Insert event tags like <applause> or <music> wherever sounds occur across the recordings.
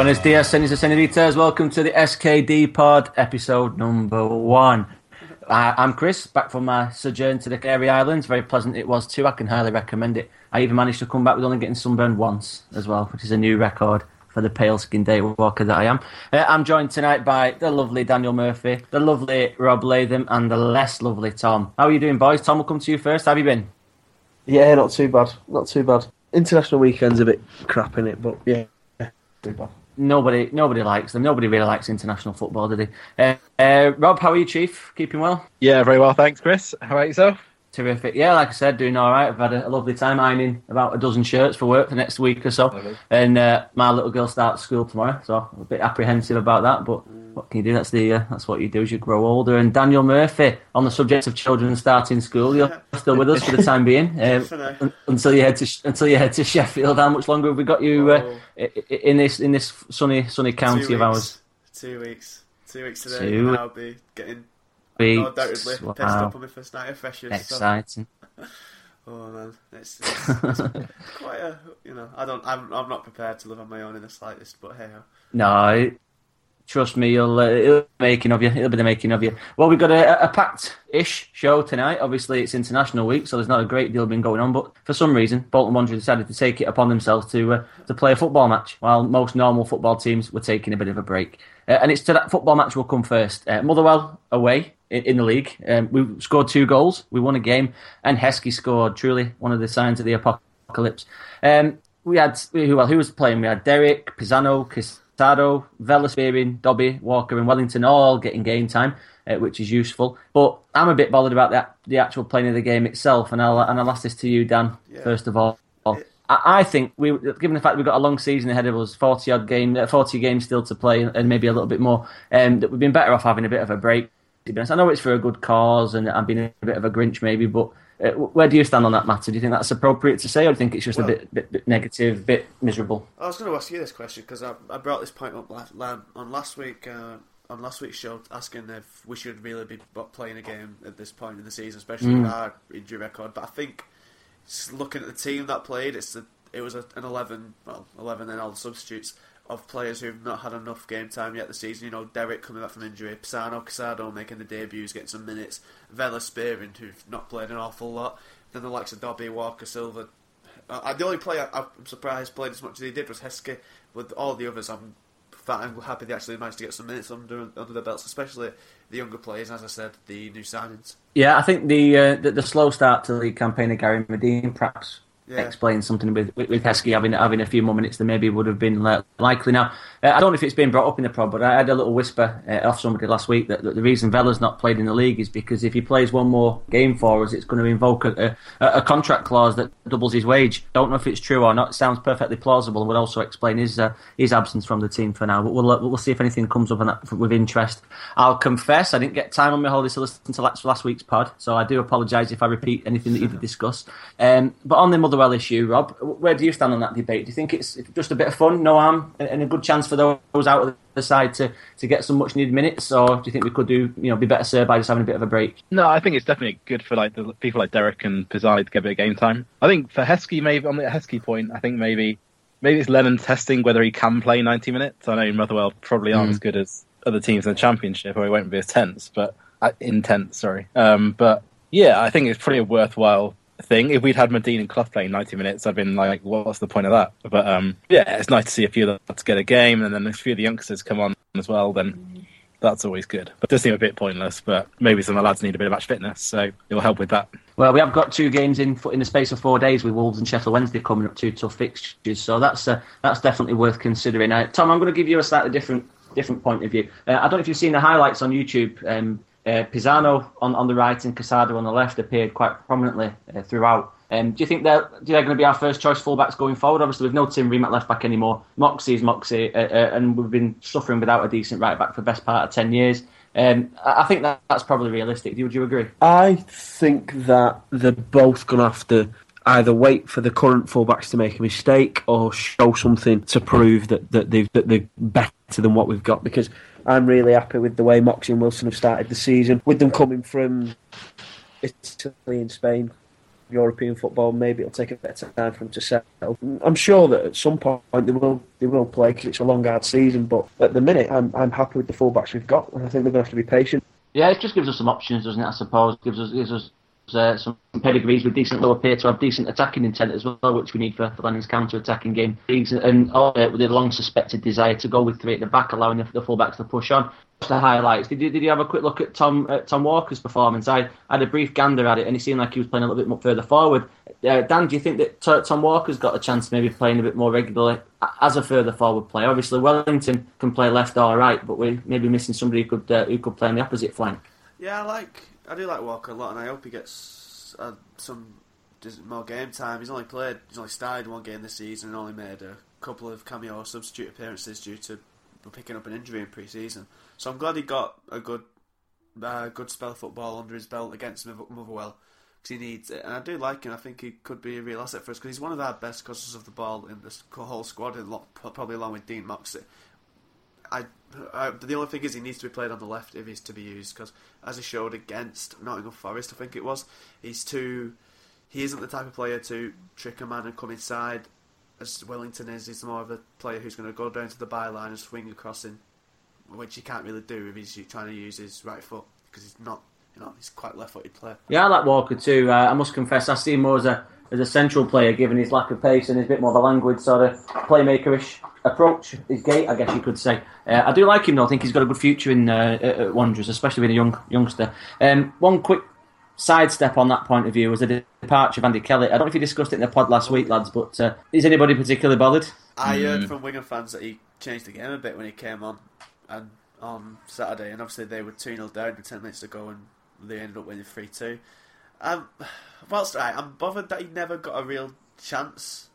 Buenos dias, señores y señoritas. Welcome to the SKD Pod, episode number one. I, I'm Chris, back from my sojourn to the Canary Islands. Very pleasant it was too. I can highly recommend it. I even managed to come back with only getting sunburned once as well, which is a new record for the pale skinned day walker that I am. Uh, I'm joined tonight by the lovely Daniel Murphy, the lovely Rob Latham, and the less lovely Tom. How are you doing, boys? Tom, will come to you first. How have you been? Yeah, not too bad. Not too bad. International weekend's a bit crap in it, but yeah, yeah too bad. Nobody, nobody likes them. Nobody really likes international football, do they? Uh, uh, Rob, how are you, Chief? Keeping well? Yeah, very well, thanks, Chris. How about yourself? Terrific. Yeah, like I said, doing all right. I've had a, a lovely time ironing about a dozen shirts for work for the next week or so. Lovely. And uh, my little girl starts school tomorrow, so I'm a bit apprehensive about that. But what can you do? That's the uh, that's what you do as you grow older. And Daniel Murphy, on the subject of children starting school, you're still with us for the time being <laughs> um, For un- until you head to until you head to Sheffield. How much longer have we got you uh, Oh. i- i- in this in this sunny sunny county of ours? Two weeks. Two weeks today. Two and I'll be getting Weeks. undoubtedly pissed Wow. up on my first night of freshers. So, Exciting. <laughs> oh man, it's, <laughs> it's, it's quite a you know. I don't. I'm, I'm not prepared to live on my own in the slightest. But hey. No, trust me, you'll uh, it'll be the making of you. It'll be the making of you. Well, we've got a, a packed-ish show tonight. Obviously, it's International Week, so there's not a great deal been going on. But for some reason, Bolton Wanderers decided to take it upon themselves to uh, to play a football match, while most normal football teams were taking a bit of a break. Uh, and it's to that football match we'll come first. Uh, Motherwell away in, in the league. Um, we scored two goals. We won a game, and Heskey scored. Truly, one of the signs of the apocalypse. Um, we had who well who was playing? We had Derek, Pisano, Casado, Vela Spearing, Dobbie, Walker, and Wellington all getting game time, uh, which is useful. But I'm a bit bothered about that the actual playing of the game itself, and I'll and I'll ask this to you, Dan, Yeah. first of all. I I think we, given the fact we've got a long season ahead of us, forty odd game, uh, forty games still to play, and maybe a little bit more, um, that we've been better off having a bit of a break. To be honest, I know it's for a good cause, and I'm being a bit of a Grinch maybe, but uh, where do you stand on that matter? Do you think that's appropriate to say, or do you think it's just a bit, bit, bit negative, bit miserable? I was going to ask you this question because I, I brought this point up last, on last week uh, on last week's show, asking if we should really be playing a game at this point in the season, especially Mm. with our injury record. But I think looking at the team that played, it's a, it was a, an eleven, well, eleven and all the substitutes of players who've not had enough game time yet this season. You know, Derek coming back from injury, Pisano, Casado making the debuts, getting some minutes, Vela Spearing, who've not played an awful lot. Then the likes of Dobbie, Walker, Silva, uh, the only player I'm surprised played as much as he did was Heskey. With all the others, I'm I'm happy they actually managed to get some minutes under under the belts, especially the younger players. As I said, the new signings. Yeah, I think the uh, the, the slow start to the campaign of Gary Madine perhaps Yeah. explains something with with, with Heskey having having a few more minutes than maybe would have been likely. Now, uh, I don't know if it's been brought up in the prod, but I had a little whisper uh, off somebody last week that, that the reason Vela's not played in the league is because if he plays one more game for us, it's going to invoke a, a, a contract clause that doubles his wage. Don't know if it's true or not. It sounds perfectly plausible and would also explain his uh, his absence from the team for now. But we'll uh, we'll see if anything comes up that with interest. I'll confess I didn't get time on my holiday to listen to last, last week's pod, so I do apologise if I repeat anything that you've <laughs> discussed. Um, but on the Motherwell issue, Rob, where do you stand on that debate? Do you think it's just a bit of fun, no harm, and a good chance for those out of the side to, to get some much needed minutes, or do you think we could do you know be better served by just having a bit of a break? No, I think it's definitely good for like the people like Derek and Pisano to get a bit of game time. I think for Heskey, maybe on the Heskey point, I think maybe maybe it's Lennon testing whether he can play 90 minutes. I know Motherwell probably aren't Mm. as good as other teams in the Championship, or he won't be as tense, but uh, intense. Sorry, um, but yeah, I think it's probably a worthwhile thing. If we'd had Madine and Clough playing 90 minutes, I'd been like, what's the point of that? But um, yeah, it's nice to see a few of them get a game, and then a few of the youngsters come on as well. Then that's always good. But it does seem a bit pointless. But maybe some of the lads need a bit of match fitness, so it'll help with that. Well, we have got two games in in the space of four days with Wolves and Sheffield Wednesday coming up, two tough fixtures. So that's uh, that's definitely worth considering. Uh, Tom, I'm going to give you a slightly different different point of view. Uh, I don't know if you've seen the highlights on YouTube. Um, uh, Pisano on, on the right and Casado on the left appeared quite prominently uh, throughout. Um, do you think they're, they're going to be our first choice fullbacks going forward? Obviously, we've no Tim Ream at left back anymore. Moxey is Moxey, uh, uh, and we've been suffering without a decent right back for the best part of 10 years. Um, I think that, that's probably realistic. Would you agree? I think that they're both going to have to either wait for the current fullbacks to make a mistake or show something to prove that, that, they've, that they're better than what we've got. Because I'm really happy with the way Moxey and Wilson have started the season, with them coming from Italy and Spain. European football. Maybe it'll take a bit of time for them to settle. I'm sure that at some point they will they will play because it's a long hard season. But at the minute, I'm I'm happy with the fullbacks we've got, and I think they're going to have to be patient. Yeah, it just gives us some options, doesn't it? I suppose gives us gives us uh, some pedigrees with decent lower appear to have decent attacking intent as well, which we need for, for Lennon's counter-attacking game. And uh, with a long suspected desire to go with three at the back, allowing the, the full-backs to push on. The highlights. Did you, did you have a quick look at Tom uh, Tom Walker's performance? I, I, had a brief gander at it, and he seemed like he was playing a little bit more further forward. Uh, Dan, do you think that T- Tom Walker's got a chance maybe playing a bit more regularly as a further forward player? Obviously, Wellington can play left or right, but we're maybe missing somebody who could uh, who could play on the opposite flank. Yeah, I like I do like Walker a lot, and I hope he gets uh, some more game time. He's only played, he's only started one game this season, and only made a couple of cameo substitute appearances due to picking up an injury in pre-season. So I'm glad he got a good, uh, good spell of football under his belt against Motherwell because he needs it. And I do like him. I think he could be a real asset for us because he's one of our best crossers of the ball in this whole squad, and probably along with Dean Moxey. I, I, the only thing is he needs to be played on the left if he's to be used because as he showed against Nottingham Forest, I think it was, he's too. He isn't the type of player to trick a man and come inside as Wellington is. He's more of a player who's going to go down to the byline and swing across in, which he can't really do if he's trying to use his right foot because he's not. You know, he's quite left-footed player. Yeah, I like Walker too. Uh, I must confess, I see him more as a as a central player, given his lack of pace and his bit more of a languid sort of playmakerish approach, his gait, I guess you could say. Uh, I do like him though. I think he's got a good future in uh, at Wanderers, especially being a young youngster. Um, one quick sidestep on that point of view was the departure of Andy Kellett. I don't know if you discussed it in the pod last week, lads, but uh, is anybody particularly bothered? I mm. heard from Wigan fans that he changed the game a bit when he came on and on Saturday, and obviously they were 2 0 down with 10 minutes to go and they ended up winning 3 2. Whilst right, I'm bothered that he never got a real chance,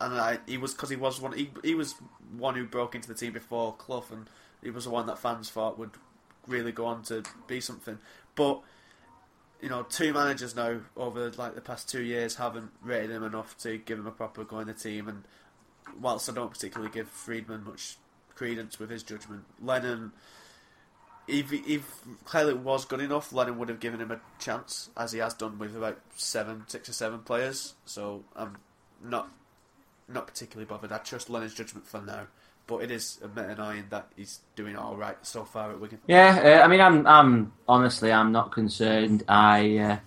and I, he was because he was one. He, he was one who broke into the team before Clough, and he was the one that fans thought would really go on to be something. But you know, two managers now over like the past two years haven't rated him enough to give him a proper go in the team. And whilst I don't particularly give Freedman much credence with his judgment, Lennon if if Clearly was good enough, Lennon would have given him a chance, as he has done with about seven, six or seven players. So I'm not not particularly bothered. I trust Lennon's judgment for now, but it is a bit annoying that he's doing all right so far at Wigan. Yeah, uh, I mean, I'm I'm honestly I'm not concerned. I. Uh...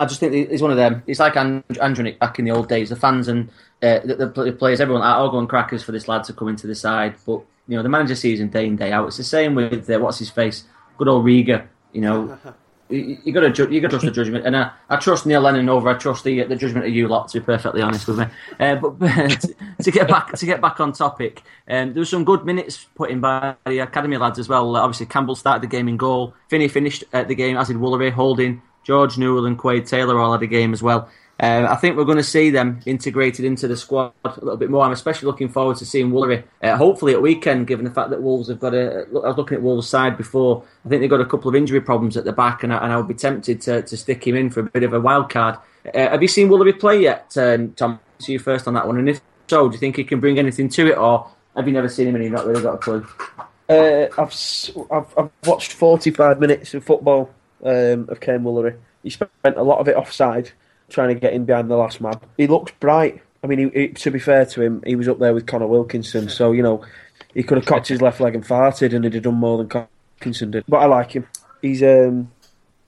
I just think he's one of them. It's like Andronic back in the old days. The fans and uh, the, the, players, everyone are all going crackers for this lad to come into the side. But you know, the manager sees him day in day out. It's the same with uh, what's his face, good old Riga. You know, <laughs> you, you got to ju- you got to trust the judgment, and I, I trust Neil Lennon over. I trust the the judgment of you lot. To be perfectly honest with me, uh, but <laughs> to, to, get back to get back on topic, um, there were some good minutes put in by the academy lads as well. Uh, obviously, Campbell started the game in goal. Finney finished at the game, as did Woolery, Holding, George Newell, and Quade Taylor all had a game as well. Uh, I think we're going to see them integrated into the squad a little bit more. I'm especially looking forward to seeing Woolery, uh, hopefully at weekend, given the fact that Wolves have got a. I was looking at Wolves' side before. I think they've got a couple of injury problems at the back, and I, and I would be tempted to, to stick him in for a bit of a wild card. Uh, have you seen Woolery play yet, um, Tom? See you first on that one, and if so, do you think he can bring anything to it, or have you never seen him and you've not really got a clue? Uh, I've, I've, I've watched 45 minutes of football um, of Kaiyne Woolery. He spent a lot of it offside trying to get in behind the last man. He looks bright. I mean, he, he, to be fair to him, he was up there with Connor Wilkinson, so you know he could have cocked his left leg and farted, and he'd have done more than Wilkinson did. But I like him. He's um,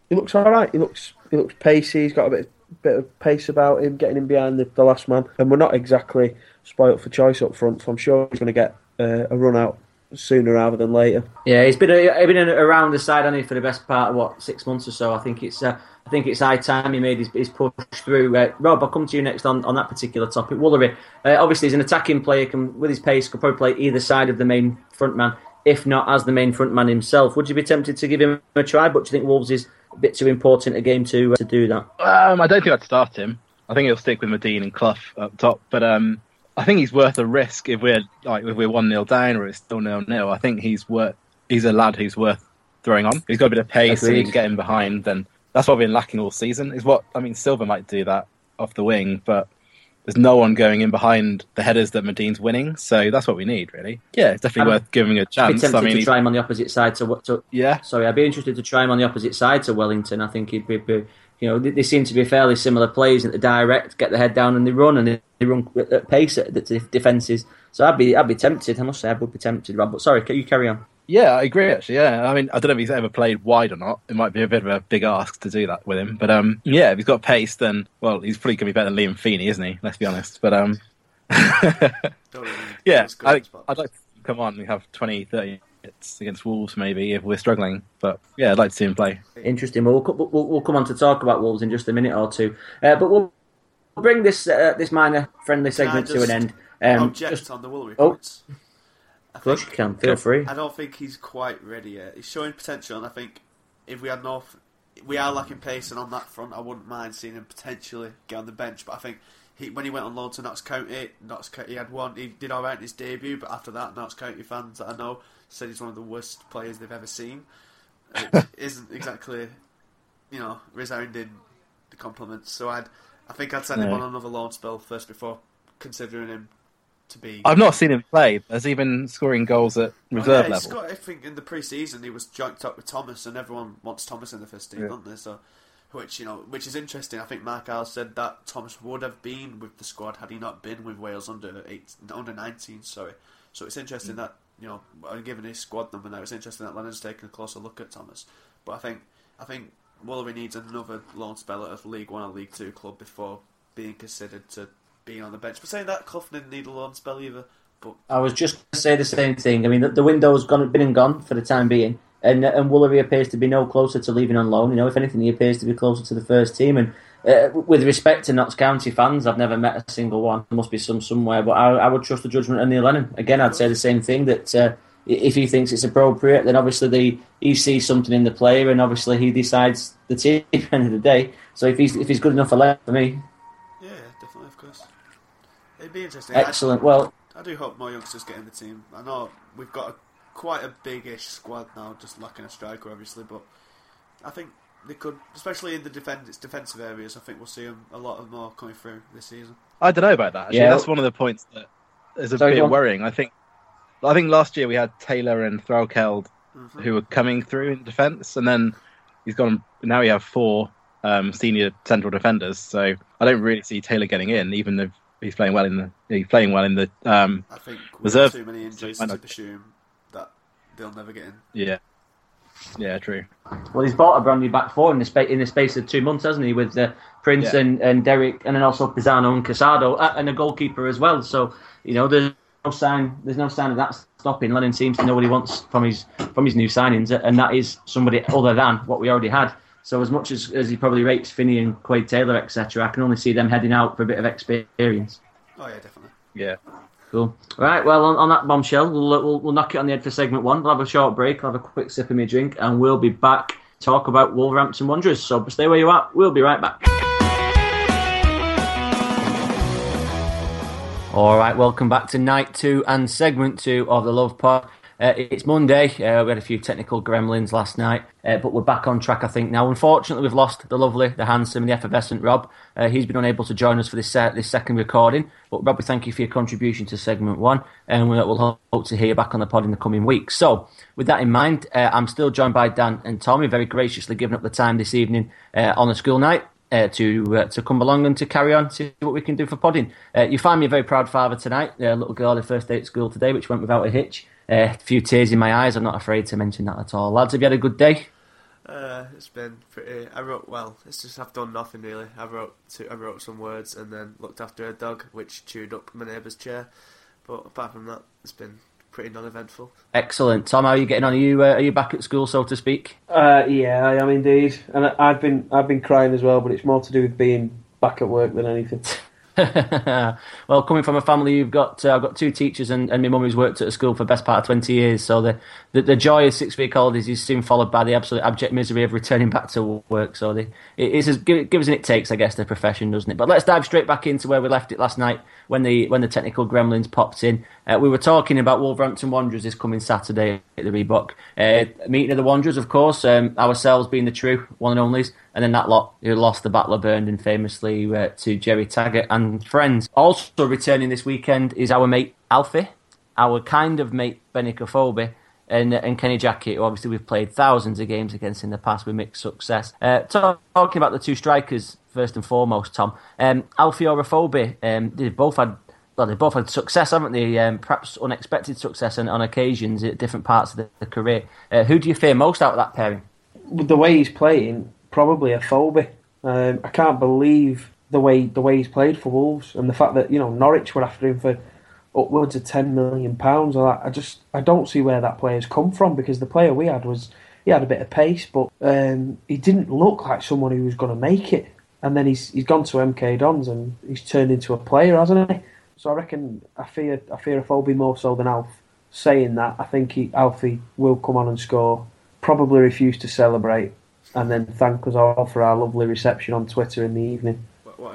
he looks all right. He looks he looks pacey. He's got a bit bit of pace about him, getting in behind the, the last man. And we're not exactly spoilt for choice up front, so I'm sure he's going to get uh, a run out sooner rather than later. Yeah, he's been a, he's been around the side, hasn't for the best part of what six months or so. I think it's uh, I think it's high time he made his, his push through. Uh, Rob, I'll come to you next on, on that particular topic. Woolery, uh, obviously, he's an attacking player. Can with his pace, could probably play either side of the main front man, if not as the main front man himself. Would you be tempted to give him a try? But do you think Wolves is a bit too important a game to uh, to do that? Um, I don't think I'd start him. I think he'll stick with Madine and Clough up top, but um, I think he's worth a risk if we're like if we're one 0 down or it's still nil nil. I think he's worth he's a lad who's worth throwing on. He's got a bit of pace Agreed. and he can get in behind. Then that's what we've been lacking all season. Is what I mean. Silva might do that off the wing, but there's no one going in behind the headers that Madine's winning. So that's what we need, really. Yeah, it's definitely worth giving a chance. I'd be tempted I mean, to try him on the opposite side. To, to yeah, sorry, I'd be interested to try him on the opposite side to Wellington. I think he'd be, be you know, they, they seem to be fairly similar players at the direct, get the head down and they run and they, they run at pace at the defences. So I'd be I'd be tempted. I must say I would be tempted, Rob. But sorry, can you carry on? Yeah, I agree. Actually, yeah. I mean, I don't know if he's ever played wide or not. It might be a bit of a big ask to do that with him. But um, yeah, if he's got pace, then well, he's probably going to be better than Liam Feeney, isn't he? Let's be honest. But um, <laughs> yeah, I, I'd like to come on and have 20, 30 minutes against Wolves maybe if we're struggling. But yeah, I'd like to see him play. Interesting. Well, we'll, we'll, we'll come on to talk about Wolves in just a minute or two. Uh, but we'll bring this uh, this minor friendly segment to an end. Um, object just, on the Woolery oh. points. Of course you can. Feel free. I don't think he's quite ready yet. He's showing potential, and I think if we had North, we are lacking pace, and on that front, I wouldn't mind seeing him potentially get on the bench. But I think he, when he went on loan to Notts County, Notts County, he had one. He did all right in his debut, but after that, Notts County fans that I know said he's one of the worst players they've ever seen. <laughs> It isn't exactly, you know, resounding the compliments. So I'd, I think I'd send him on another loan spell first before considering him to be. I've not seen him play. He been scoring goals at reserve oh, yeah, level? Got, I think in the pre-season he was junked up with Thomas, and everyone wants Thomas in the first team, yeah. don't they? So, which you know, which is interesting. I think Mark Isles said that Thomas would have been with the squad had he not been with Wales under eight, under nineteen. Sorry. So it's interesting mm. that you know, uh, given his squad number now, it's interesting that Lennon's taken a closer look at Thomas. But I think I think Woolery needs another loan spell at a League One or League Two club before being considered to being on the bench. But saying that, Clough didn't need a loan spell either. But I was just going to say the same thing. I mean, the, the window's gone, been and gone for the time being, and and Woolery appears to be no closer to leaving on loan. You know, if anything, he appears to be closer to the first team. And uh, with respect to Notts County fans, I've never met a single one. There must be some somewhere, but I, I would trust the judgment of Neil Lennon. Again, I'd say the same thing that. Uh, if he thinks it's appropriate, then obviously the, he sees something in the player, and obviously he decides the team <laughs> at the end of the day. So if he's if he's good enough for left for me, yeah, definitely, of course, It'd be interesting. Excellent. I, well, I do hope more youngsters get in the team. I know we've got a, quite a big-ish squad now, just lacking a striker, obviously, but I think they could, especially in the defend, defensive areas. I think we'll see them a lot of more coming through this season. I don't know about that. Actually. Yeah, that's one of the points that is a Sorry, bit worrying. I think. I think last year we had Taylor and Threlkeld mm-hmm. who were coming through in defence, and then he's gone. Now we have four um, senior central defenders, so I don't really see Taylor getting in, even if he's playing well in the he's playing well in the um, I think reserve. Too many injuries so to assume that they'll never get in. Yeah, yeah, true. Well, he's bought a brand new back four in the space in the space of two months, hasn't he? With uh, Prince yeah. and, and Derek, and then also Pisano and Casado, uh, and a goalkeeper as well. So you know, there's no sign. There's no sign of that stopping. Lennon seems to know what he wants from his from his new signings, and that is somebody other than what we already had. So as much as, as he probably rates Finney and Quade Taylor, etc., I can only see them heading out for a bit of experience. Oh yeah, definitely. Yeah. Cool. Right. Well, on, on that bombshell, we'll, uh, we'll, we'll knock it on the head for segment one. We'll have a short break. I'll have a quick sip of my drink, and we'll be back talk about Wolverhampton Wanderers. So stay where you are. We'll be right back. All right, welcome back to night two and segment two of the Love Pod. Uh, it's Monday. Uh, we had a few technical gremlins last night, uh, but we're back on track, I think, now. Unfortunately, we've lost the lovely, the handsome, the effervescent Rob. Uh, he's been unable to join us for this uh, this second recording. But, Rob, we thank you for your contribution to segment one, and we'll hope to hear back on the pod in the coming weeks. So, with that in mind, uh, I'm still joined by Dan and Tommy, very graciously giving up the time this evening on a school night. Uh, to uh, to come along and to carry on, see what we can do for podding. Uh, you find me a very proud father tonight. Little girl, her first day at school today, which went without a hitch. Uh, a few tears in my eyes. I'm not afraid to mention that at all. Lads, have you had a good day? Uh, it's been pretty. I wrote well. It's just I've done nothing really. I wrote two, I wrote some words and then looked after a dog, which chewed up my neighbour's chair. But apart from that, it's been pretty non-eventful. Excellent, Tom. How are you getting on? Are you uh, are you back at school, so to speak? Uh, yeah, I am indeed, and I've been I've been crying as well. But it's more to do with being back at work than anything. <laughs> <laughs> well, coming from a family, you've got uh, I've got two teachers, and, and my mum who's worked at a school for the best part of twenty years. So the the, the joy of six week old is soon followed by the absolute abject misery of returning back to work. So the, it is as give, gives and it takes, I guess, the profession, doesn't it? But let's dive straight back into where we left it last night when the when the technical gremlins popped in. Uh, we were talking about Wolverhampton Wanderers this coming Saturday at the Reebok uh, meeting of the Wanderers, of course. Um, ourselves being the true one and onlys, and then that lot who lost the Battle of Burnden famously uh, to Gerry Taggart and friends. Also returning this weekend is our mate Alfie, our kind of mate Benik Afobe, and and Kenny Jackett, who obviously we've played thousands of games against in the past with mixed success. Uh, talking about the two strikers first and foremost, Tom, um, Alfie or Afobe, um, they both had well, they both had success, haven't they? Um, perhaps unexpected success on, on occasions at different parts of the, the career. Uh, who do you fear most out of that pairing? The way he's playing, probably Afobe. Um, I can't believe the way the way he's played for Wolves and the fact that you know Norwich were after him for upwards of ten million pounds. I just I don't see where that player's come from because the player we had was he had a bit of pace, but um, he didn't look like someone who was going to make it. And then he's he's gone to MK Dons and he's turned into a player, hasn't he? So I reckon I fear I fear Afobe more so than Alf. Saying that, I think he, Alfie will come on and score. Probably refuse to celebrate, and then thank us all for our lovely reception on Twitter in the evening.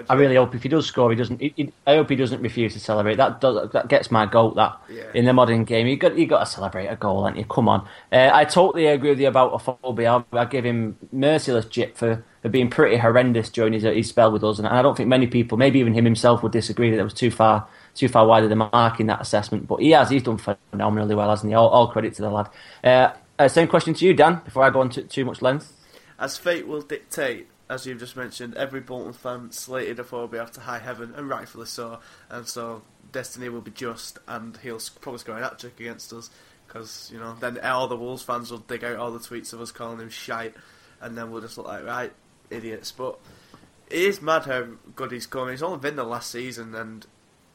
I really hope if he does score, he doesn't. He, he, I hope he doesn't refuse to celebrate. That does, that gets my goat. That yeah. in the modern game, you got you got to celebrate a goal, and you come on. Uh, I totally agree with you about Afobe. I, I give him merciless jip for, for being pretty horrendous during his, his spell with us, and I don't think many people, maybe even him himself, would disagree that it was too far too far wide of the mark in that assessment. But he has. He's done phenomenally well, hasn't he? All, all credit to the lad. Uh, uh, same question to you, Dan. Before I go on to too much length. As fate will dictate, as you've just mentioned, every Bolton fan slated Afobe after high heaven, and rightfully so. And so destiny will be just, and he'll probably score an hat trick against us. Because you know, then all the Wolves fans will dig out all the tweets of us calling him shite, and then we'll just look like right idiots. But it is mad how good he's coming. He's only been the last season, and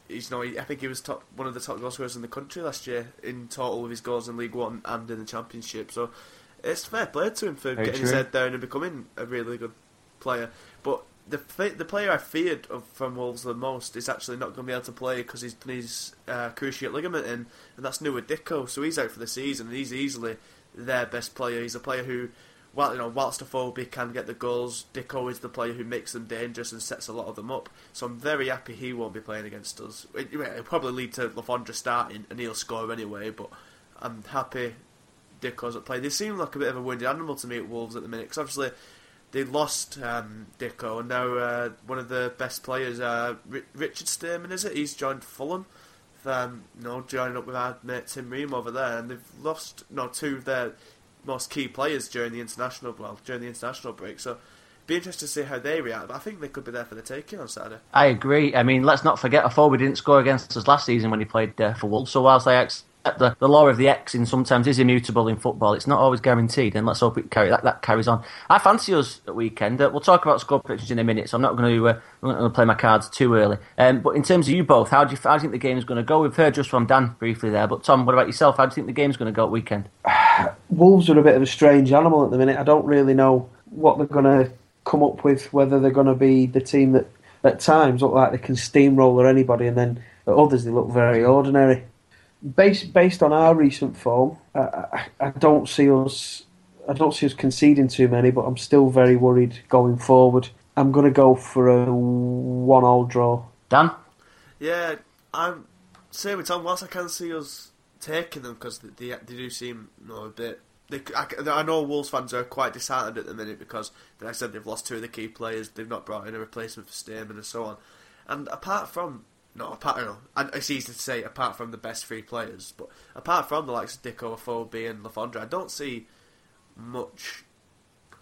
he's know, I think he was top one of the top goal scorers in the country last year in total with his goals in League One and in the Championship. So it's fair play to him for Very getting true. his head down and becoming a really good player. But the the player I feared of, from Wolves the most is actually not going to be able to play because he's his uh, cruciate ligament in, and that's Nouha Dicko. So he's out for the season, and he's easily their best player. He's a player who, well, you know, whilst Afobe can get the goals, Dicko is the player who makes them dangerous and sets a lot of them up. So I'm very happy he won't be playing against us. It, will probably lead to Le Fondre starting, and he'll score anyway. But I'm happy Dicko's at play. They seem like a bit of a wounded animal to me at Wolves at the minute because obviously they lost um, Dicko, and now uh, one of the best players, uh, R- Richard Stearman, is it? He's joined Fulham. Um, you joining up with our mate Tim Ream over there, and they've lost you two of their most key players during the international well during the international break. So be interested to see how they react. But I think they could be there for the taking on Saturday. I agree. I mean, let's not forget, Afobe didn't score against us last season when he played uh, for Wolves. So whilst I the, the law of the X in sometimes is immutable in football. It's not always guaranteed, and let's hope it carry that, that carries on. I fancy us at weekend. Uh, we'll talk about score predictions in a minute, so I'm not going to uh, to play my cards too early. Um, but in terms of you both, how do you, how do you think the game is going to go? We've heard just from Dan briefly there, but Tom, what about yourself? How do you think the game is going to go at weekend? <sighs> Wolves are a bit of a strange animal at the minute. I don't really know what they're going to come up with. Whether they're going to be the team that at times look like they can steamroller anybody, and then at others they look very ordinary based based on our recent form, I, I, don't see us. I don't see us conceding too many, but I'm still very worried going forward. I'm going to go for a one-all draw. Dan? Yeah, I'm same with Tom. Whilst I can see us taking them because they, they, they, do seem you know, a bit. They, I, I, know Wolves fans are quite disheartened at the minute because, like I said, they've lost two of the key players. They've not brought in a replacement for Stearman and so on. And apart from no, apart, know, it's easy to say apart from the best three players, but apart from the likes of Dicko, Afobe, and Le Fondre, I don't see much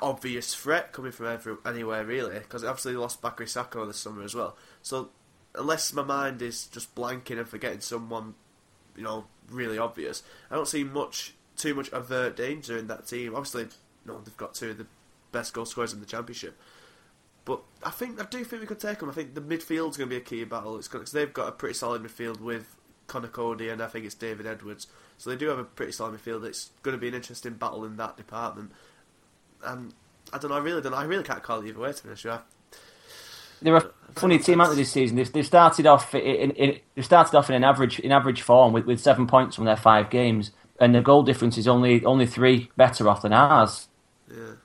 obvious threat coming from every, anywhere really. Because obviously they lost Bakary Sako this summer as well. So unless my mind is just blanking and forgetting someone, you know, really obvious, I don't see much too much overt danger in that team. Obviously, you know, they've got two of the best goal scorers in the championship. But I think I do think we could take them. I think the midfield's going to be a key battle. It's because they've got a pretty solid midfield with Conor Coady and I think it's David Edwards. So they do have a pretty solid midfield. It's going to be an interesting battle in that department. And I don't know. I really don't. Know. I really can't call it either way. To be honest, they're a funny team, aren't? This season, they've, they've started off in, in, they started off in an average in average form with, with seven points from their five games, and the goal difference is only only three better off than ours.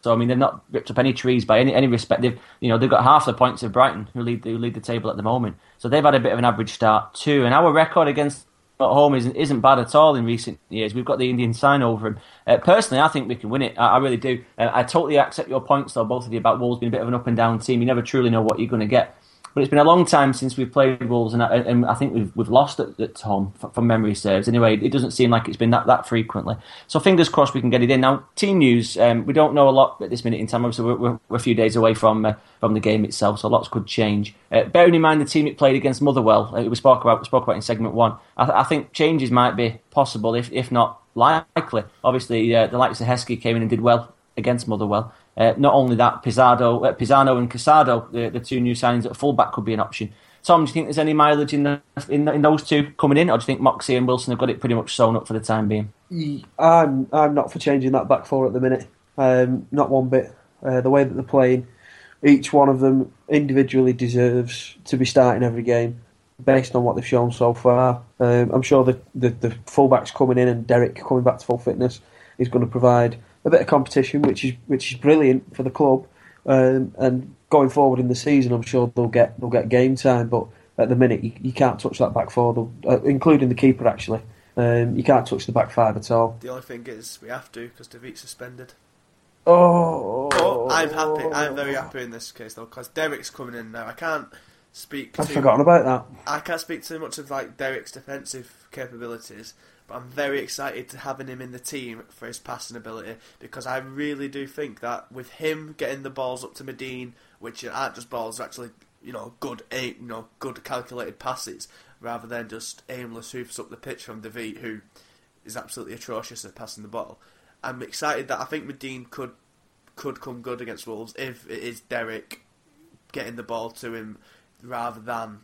So I mean, they've not ripped up any trees by any any respect. They've you know they've got half the points of Brighton, who lead who lead the table at the moment. So they've had a bit of an average start too. And our record against at home isn't isn't bad at all in recent years. We've got the Indian sign over him. Uh, personally, I think we can win it. I, I really do. Uh, I totally accept your points though, both of you about Wolves being a bit of an up and down team. You never truly know what you're going to get. But it's been a long time since we've played Wolves, and I, and I think we've we've lost at, at home from memory serves. Anyway, it doesn't seem like it's been that, that frequently. So fingers crossed we can get it in. Now, team news, um, we don't know a lot at this minute in time. Obviously, we're, we're, we're a few days away from uh, from the game itself, so lots could change. Uh, bearing in mind the team it played against Motherwell, uh, we spoke about we spoke about in segment one. I, th- I think changes might be possible, if if not likely. Obviously, uh, the likes of Heskey came in and did well against Motherwell. Uh, not only that, Pizzardo, uh, Pisano and Casado, the, the two new signings at fullback, could be an option. Tom, do you think there's any mileage in, the, in, in those two coming in, or do you think Moxey and Wilson have got it pretty much sewn up for the time being? I'm I'm not for changing that back four at the minute. Um, not one bit. Uh, the way that they're playing, each one of them individually deserves to be starting every game based on what they've shown so far. Um, I'm sure the, the, the fullbacks coming in and Derek coming back to full fitness is going to provide a bit of competition, which is which is brilliant for the club. Um, and going forward in the season, I'm sure they'll get they'll get game time. But at the minute, you, you can't touch that back four, uh, including the keeper. Actually, um, you can't touch the back five at all. The only thing is we have to because Dervite's suspended. Oh, oh, I'm happy. I'm very happy in this case though because Derek's coming in now. I can't speak. I've too, forgotten about that. I can't speak too much of like Derek's defensive capabilities, but I'm very excited to having him in the team for his passing ability because I really do think that with him getting the balls up to Madine, which aren't just balls, actually you know good you know good calculated passes rather than just aimless hoofs up the pitch from Dervite, who is absolutely atrocious at passing the ball. I'm excited that I think Madine could could come good against Wolves if it is Derek getting the ball to him rather than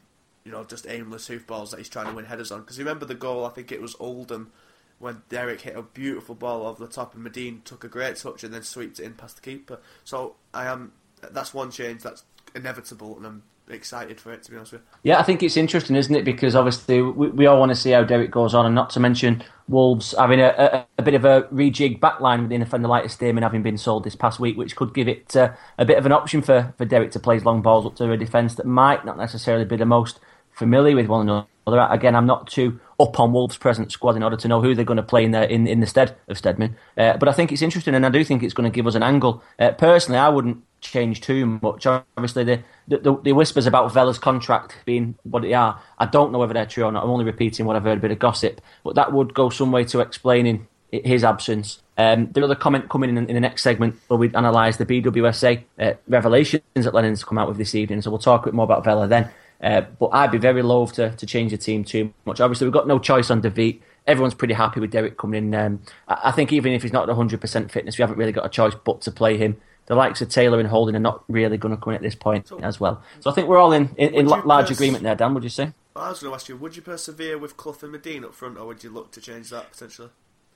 you know just aimless hoofballs that he's trying to win headers on. Because remember the goal? I think it was Oldham when Derek hit a beautiful ball over the top and Madine took a great touch and then sweeped it in past the keeper. So I am that's one change that's inevitable and I'm excited for it to be honest with you. Yeah, I think it's interesting, isn't it? Because obviously we, we all want to see how Derek goes on, and not to mention Wolves having a, a, a bit of a rejig backline with the defender like and having been sold this past week, which could give it uh, a bit of an option for, for Derek to play his long balls up to a defence that might not necessarily be the most familiar with one another. Again, I'm not too up on Wolves' present squad in order to know who they're going to play in the in, in the stead of Stearman. Uh, but I think it's interesting, and I do think it's going to give us an angle. Uh, personally, I wouldn't change too much. Obviously, the, the, the whispers about Vela's contract being what they are, I don't know whether they're true or not. I'm only repeating what I've heard, a bit of gossip. But that would go some way to explaining his absence. Um, the comment coming in in the next segment where we analyse the BWSA uh, revelations that Lennon's come out with this evening. So we'll talk a bit more about Vela then. Uh, but I'd be very loath to, to change the team too much. Obviously, we've got no choice on Dervite. Everyone's pretty happy with Derek coming in. Um, I, I, think even if he's not at 100% fitness, we haven't really got a choice but to play him. The likes of Taylor and Holding are not really going to come in at this point so, as well. So I think we're all in, in, in large pers- agreement there, Dan, would you say? I was going to ask you, would you persevere with Clough and Madine up front, or would you look to change that potentially?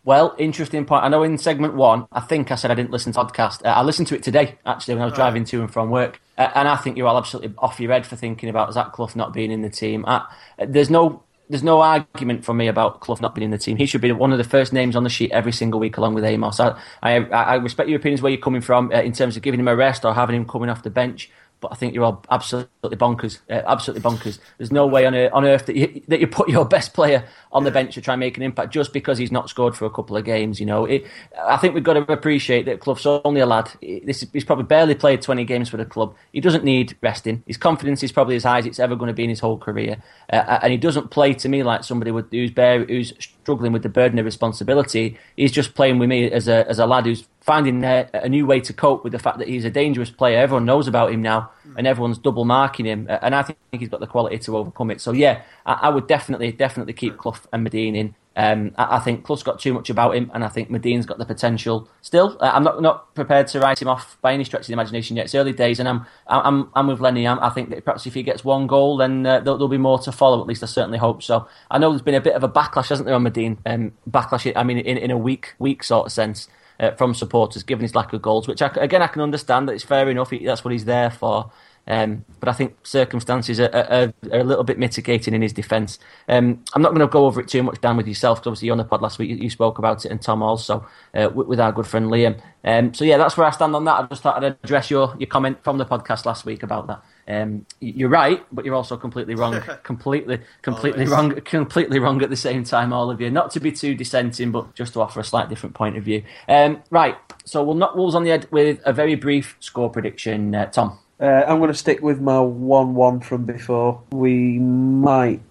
Well, interesting point. I know in segment one, I think I said I didn't listen to the podcast. Uh, I listened to it today, actually, when I was driving to and from work. And I think you're all absolutely off your head for thinking about Zach Clough not being in the team. Uh, there's no there's no argument for me about Clough not being in the team. He should be one of the first names on the sheet every single week, along with Amos. I, I, I respect your opinions where you're coming from uh, in terms of giving him a rest or having him coming off the bench but I think you're all absolutely bonkers. Uh, absolutely bonkers. There's no way on, on earth that you, that you put your best player on the bench to try and make an impact just because he's not scored for a couple of games. You know, it, I think we've got to appreciate that Clough's only a lad. This, he's probably barely played 20 games for the club. He doesn't need resting. His confidence is probably as high as it's ever going to be in his whole career, uh, and he doesn't play to me like somebody who's bare, who's struggling with the burden of responsibility. He's just playing with me as a as a lad who's finding a, a, new way to cope with the fact that he's a dangerous player. Everyone knows about him now, and everyone's double marking him. And I think he's got the quality to overcome it. So yeah, I, I would definitely, definitely keep Clough and Madine in. Um, I, I, think Clough's got too much about him, and I think Madine's got the potential. Still, uh, I'm not not prepared to write him off by any stretch of the imagination yet. It's early days, and I'm I'm I'm with Lenny. I'm, i think that perhaps if he gets one goal, then uh, there'll, there'll, be more to follow. At least I certainly hope so. I know there's been a bit of a backlash, hasn't there, on Madine? Um, backlash. I mean, in, in a weak weak sort of sense uh, from supporters, given his lack of goals. Which I, again I can understand that it's fair enough. That's what he's there for. Um, but I think circumstances are, are, are, a little bit mitigating in his defence. Um, I'm not going to go over it too much, Dan, with yourself, because obviously on the pod last week you, you spoke about it, and Tom also uh, with, with, our good friend Liam. Um, so yeah, that's where I stand on that. I just thought I'd address your, your comment from the podcast last week about that. Um, you're right, but you're also completely wrong. <laughs> completely, completely Always. wrong. <laughs> Completely wrong at the same time, all of you. Not to be too dissenting, but just to offer a slight different point of view. Um, right, so we'll knock Wolves on the head with a very brief score prediction. Uh, Tom. Uh, I'm going to stick with my 1 1 from before. We might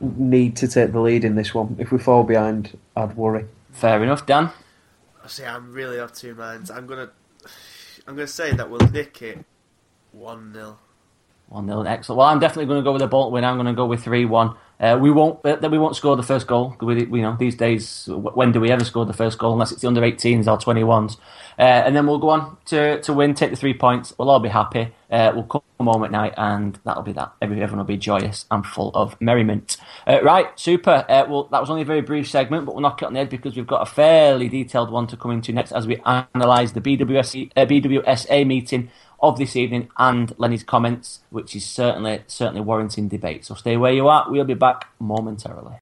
need to take the lead in this one. If we fall behind, I'd worry. Fair enough, Dan. I see. I'm really of two minds. I'm gonna, I'm gonna say that we'll nick it one 0 One 0 excellent. Well, I'm definitely going to go with a Bolt win. I'm going to go with three one. Uh, we won't. Uh, we won't score the first goal. We, you know, these days, when do we ever score the first goal unless it's the under 18s or 21s? Uh, and then we'll go on to, to win, take the three points. We'll all be happy. Uh, we'll come home at night, and that'll be that. Everyone will be joyous and full of merriment. Uh, right, super. Uh, well, that was only a very brief segment, but we'll knock it on the head because we've got a fairly detailed one to come into next as we analyse the BWSA, BWSA meeting of this evening and Lenny's comments, which is certainly certainly warranting debate. So stay where you are. We'll be back momentarily.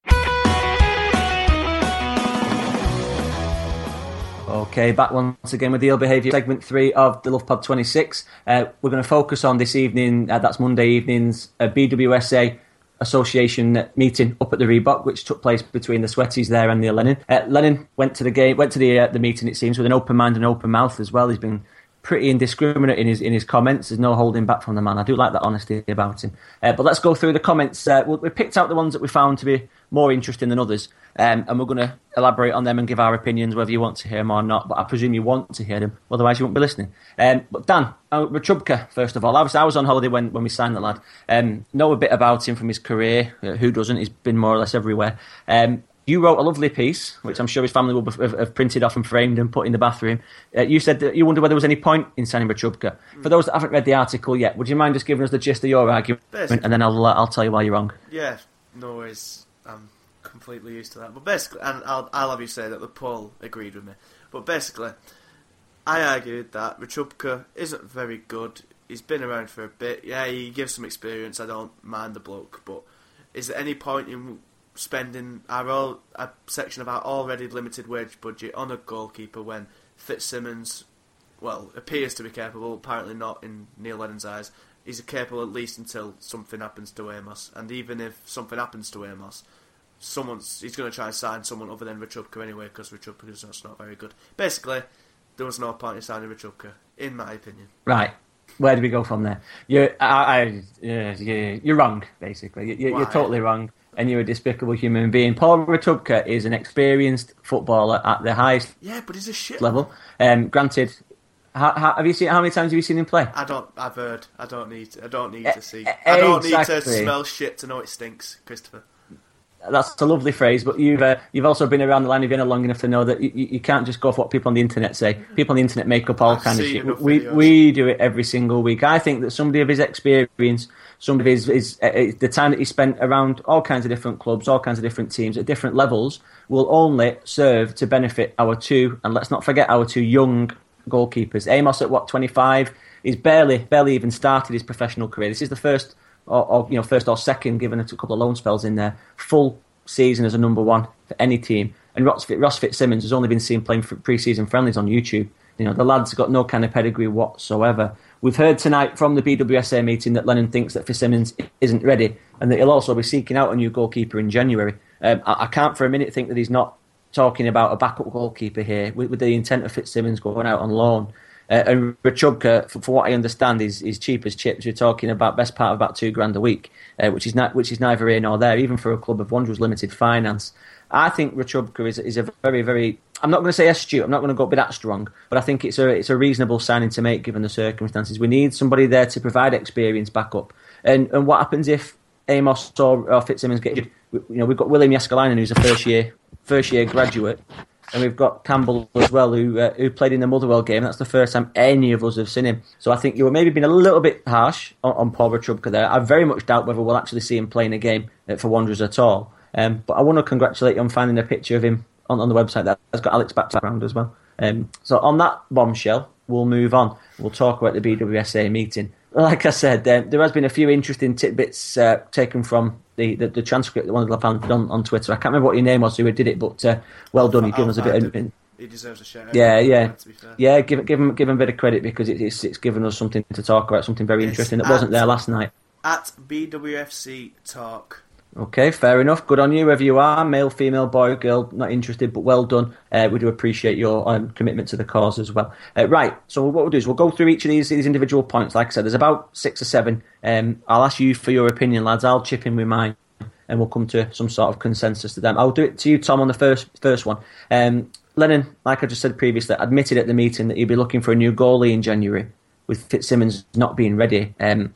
Okay, back once again with the ill behaviour segment three of the Love Pod 26. Uh, we're going to focus on this evening, uh, that's Monday evening's uh, BWSA Association meeting up at the Reebok, which took place between the Sweaties there and the Lennon. Uh, Lennon went to the game, went to the uh, the meeting. It seems with an open mind and open mouth as well. He's been pretty indiscriminate in his in his comments. There's no holding back from the man. I do like that honesty about him. Uh, but let's go through the comments. Uh, we picked out the ones that we found to be more interesting than others, um, and we're going to elaborate on them and give our opinions, whether you want to hear them or not. But I presume you want to hear them, otherwise you won't be listening. Um, but Dan uh, Rachubka, first of all, I was I was on holiday when, when we signed the lad. Um, know a bit about him from his career. Uh, who doesn't? He's been more or less everywhere. Um, you wrote a lovely piece, which I'm sure his family will have, have printed off and framed and put in the bathroom. Uh, you said that you wonder whether there was any point in signing Rachubka. For those that haven't read the article yet, would you mind just giving us the gist of your argument, Basically. and then I'll uh, I'll tell you why you're wrong. Yeah, no worries. I'm completely used to that. But basically, and I'll, I'll have you say that the poll agreed with me. But basically, I argued that Rachubka isn't very good. He's been around for a bit. Yeah, he gives some experience. I don't mind the bloke. But is there any point in spending our all, a section of our already limited wage budget on a goalkeeper when Fitzsimons, well, appears to be capable, apparently not in Neil Lennon's eyes. He's capable at least until something happens to Amos, and even if something happens to Amos, someone's he's going to try and sign someone other than Rachubka anyway because Rachubka is just not very good. Basically, there was no point in signing Rachubka, in my opinion. Right. Where do we go from there? You're, I, I, yeah, yeah, you're wrong, basically. You, you're totally wrong, and you're a despicable human being. Paul Rachubka is an experienced footballer at the highest Yeah, but he's a shit level. Um, granted, how, how, have you seen how many times have you seen him play? I don't. I've heard. I don't need. I don't need to see. eh, I don't need to smell shit to know it stinks, Christopher. That's a lovely phrase, but you've uh, you've also been around the line. of Vienna long enough to know that you, you can't just go for what people on the internet say. People on the internet make up all I've kind of shit. We videos. we do it every single week. I think that somebody of his experience, somebody of his, his uh, uh, the time that he spent around all kinds of different clubs, all kinds of different teams at different levels, will only serve to benefit our two. And let's not forget our two young goalkeepers. Amos at what twenty five. He's barely barely even started his professional career. This is the first or, or you know first or second, given a couple of loan spells in there, full season as a number one for any team. And Ross, Ross Fitzsimons has only been seen playing for pre-season friendlies on YouTube. You know the lad's got no kind of pedigree whatsoever. We've heard tonight from the BWSA meeting that Lennon thinks that Fitzsimons isn't ready, and that he'll also be seeking out a new goalkeeper in January. Um, I, I can't for a minute think that he's not talking about a backup goalkeeper here with, with the intent of Fitzsimons going out on loan. Uh, and Rachubka, for, for what I understand, is, is cheap as chips. We're talking about best part of about two grand a week, uh, which is not, which is neither here nor there, even for a club of Wanderers limited finance. I think Rachubka is, is a very, very. I'm not going to say astute. I'm not going to go be that strong, but I think it's a it's a reasonable signing to make given the circumstances. We need somebody there to provide experience back up. And and what happens if Amos or, or Fitzsimons get? You know, we've got William Jääskeläinen, who's a first year first year graduate, and we've got Campbell as well, who uh, who played in the Motherwell game. That's the first time any of us have seen him. So I think you were maybe being a little bit harsh on, on Paul Rachubka there. I very much doubt whether we'll actually see him playing a game uh, for Wanderers at all. Um, but I want to congratulate you on finding a picture of him on, on the website that has got Alex background as well. Um, so on that bombshell, we'll move on. We'll talk about the BWSA meeting. Like I said, um, there has been a few interesting tidbits uh, taken from the, the, the transcript that one of the found on, on Twitter. I can't remember what your name was who did it, but uh, well done. You've given us a bit. Of. He deserves a shout. out. yeah, yeah, To be fair. yeah. Give give him give him a bit of credit because it, it's it's given us something to talk about, something very interesting that wasn't there last night. At BWFC Talk Okay, fair enough. Good on you, whoever you are, male, female, boy, girl, not interested, but well done. Uh, we do appreciate your um, commitment to the cause as well. Uh, right, so what we'll do is we'll go through each of these, these individual points. Like I said, there's about six or seven. Um, I'll ask you for your opinion, lads. I'll chip in with mine, and we'll come to some sort of consensus to them. I'll do it to you, Tom, on the first first one. Um, Lennon, like I just said previously, admitted at the meeting that he'd be looking for a new goalie in January, with Fitzsimons not being ready. Um,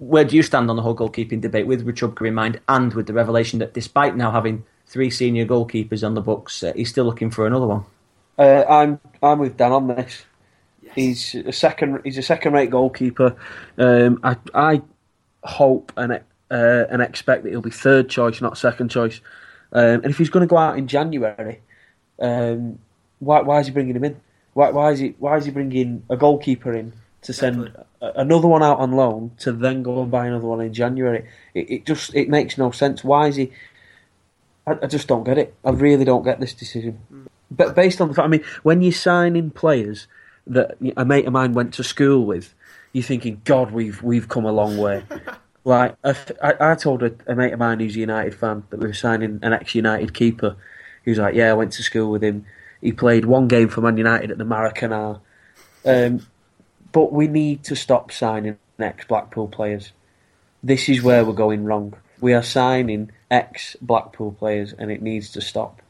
where do you stand on the whole goalkeeping debate with Rachubka in mind and with the revelation that despite now having three senior goalkeepers on the books, uh, he's still looking for another one? Uh, I'm I'm with Dan on this. Yes. He's a second he's a second rate goalkeeper. Um, I I hope and uh, and expect that he'll be third choice, not second choice. Um, and if he's going to go out in January, um, why why is he bringing him in? Why why is he why is he bringing a goalkeeper in to send another one out on loan to then go and buy another one in January. It, it just it makes no sense. Why is he? I, I, just don't get it. I really don't get this decision. Mm. But based on the fact, I mean, when you sign in players that a mate of mine went to school with, you're thinking, God, we've we've come a long way. <laughs> like I, I, told a, a, mate of mine who's a United fan that we were signing an ex-United keeper. He was like, "Yeah, I went to school with him. He played one game for Man United at the Maracanã." Um, but we need to stop signing ex Blackpool players. This is where we're going wrong. We are signing ex Blackpool players, and it needs to stop.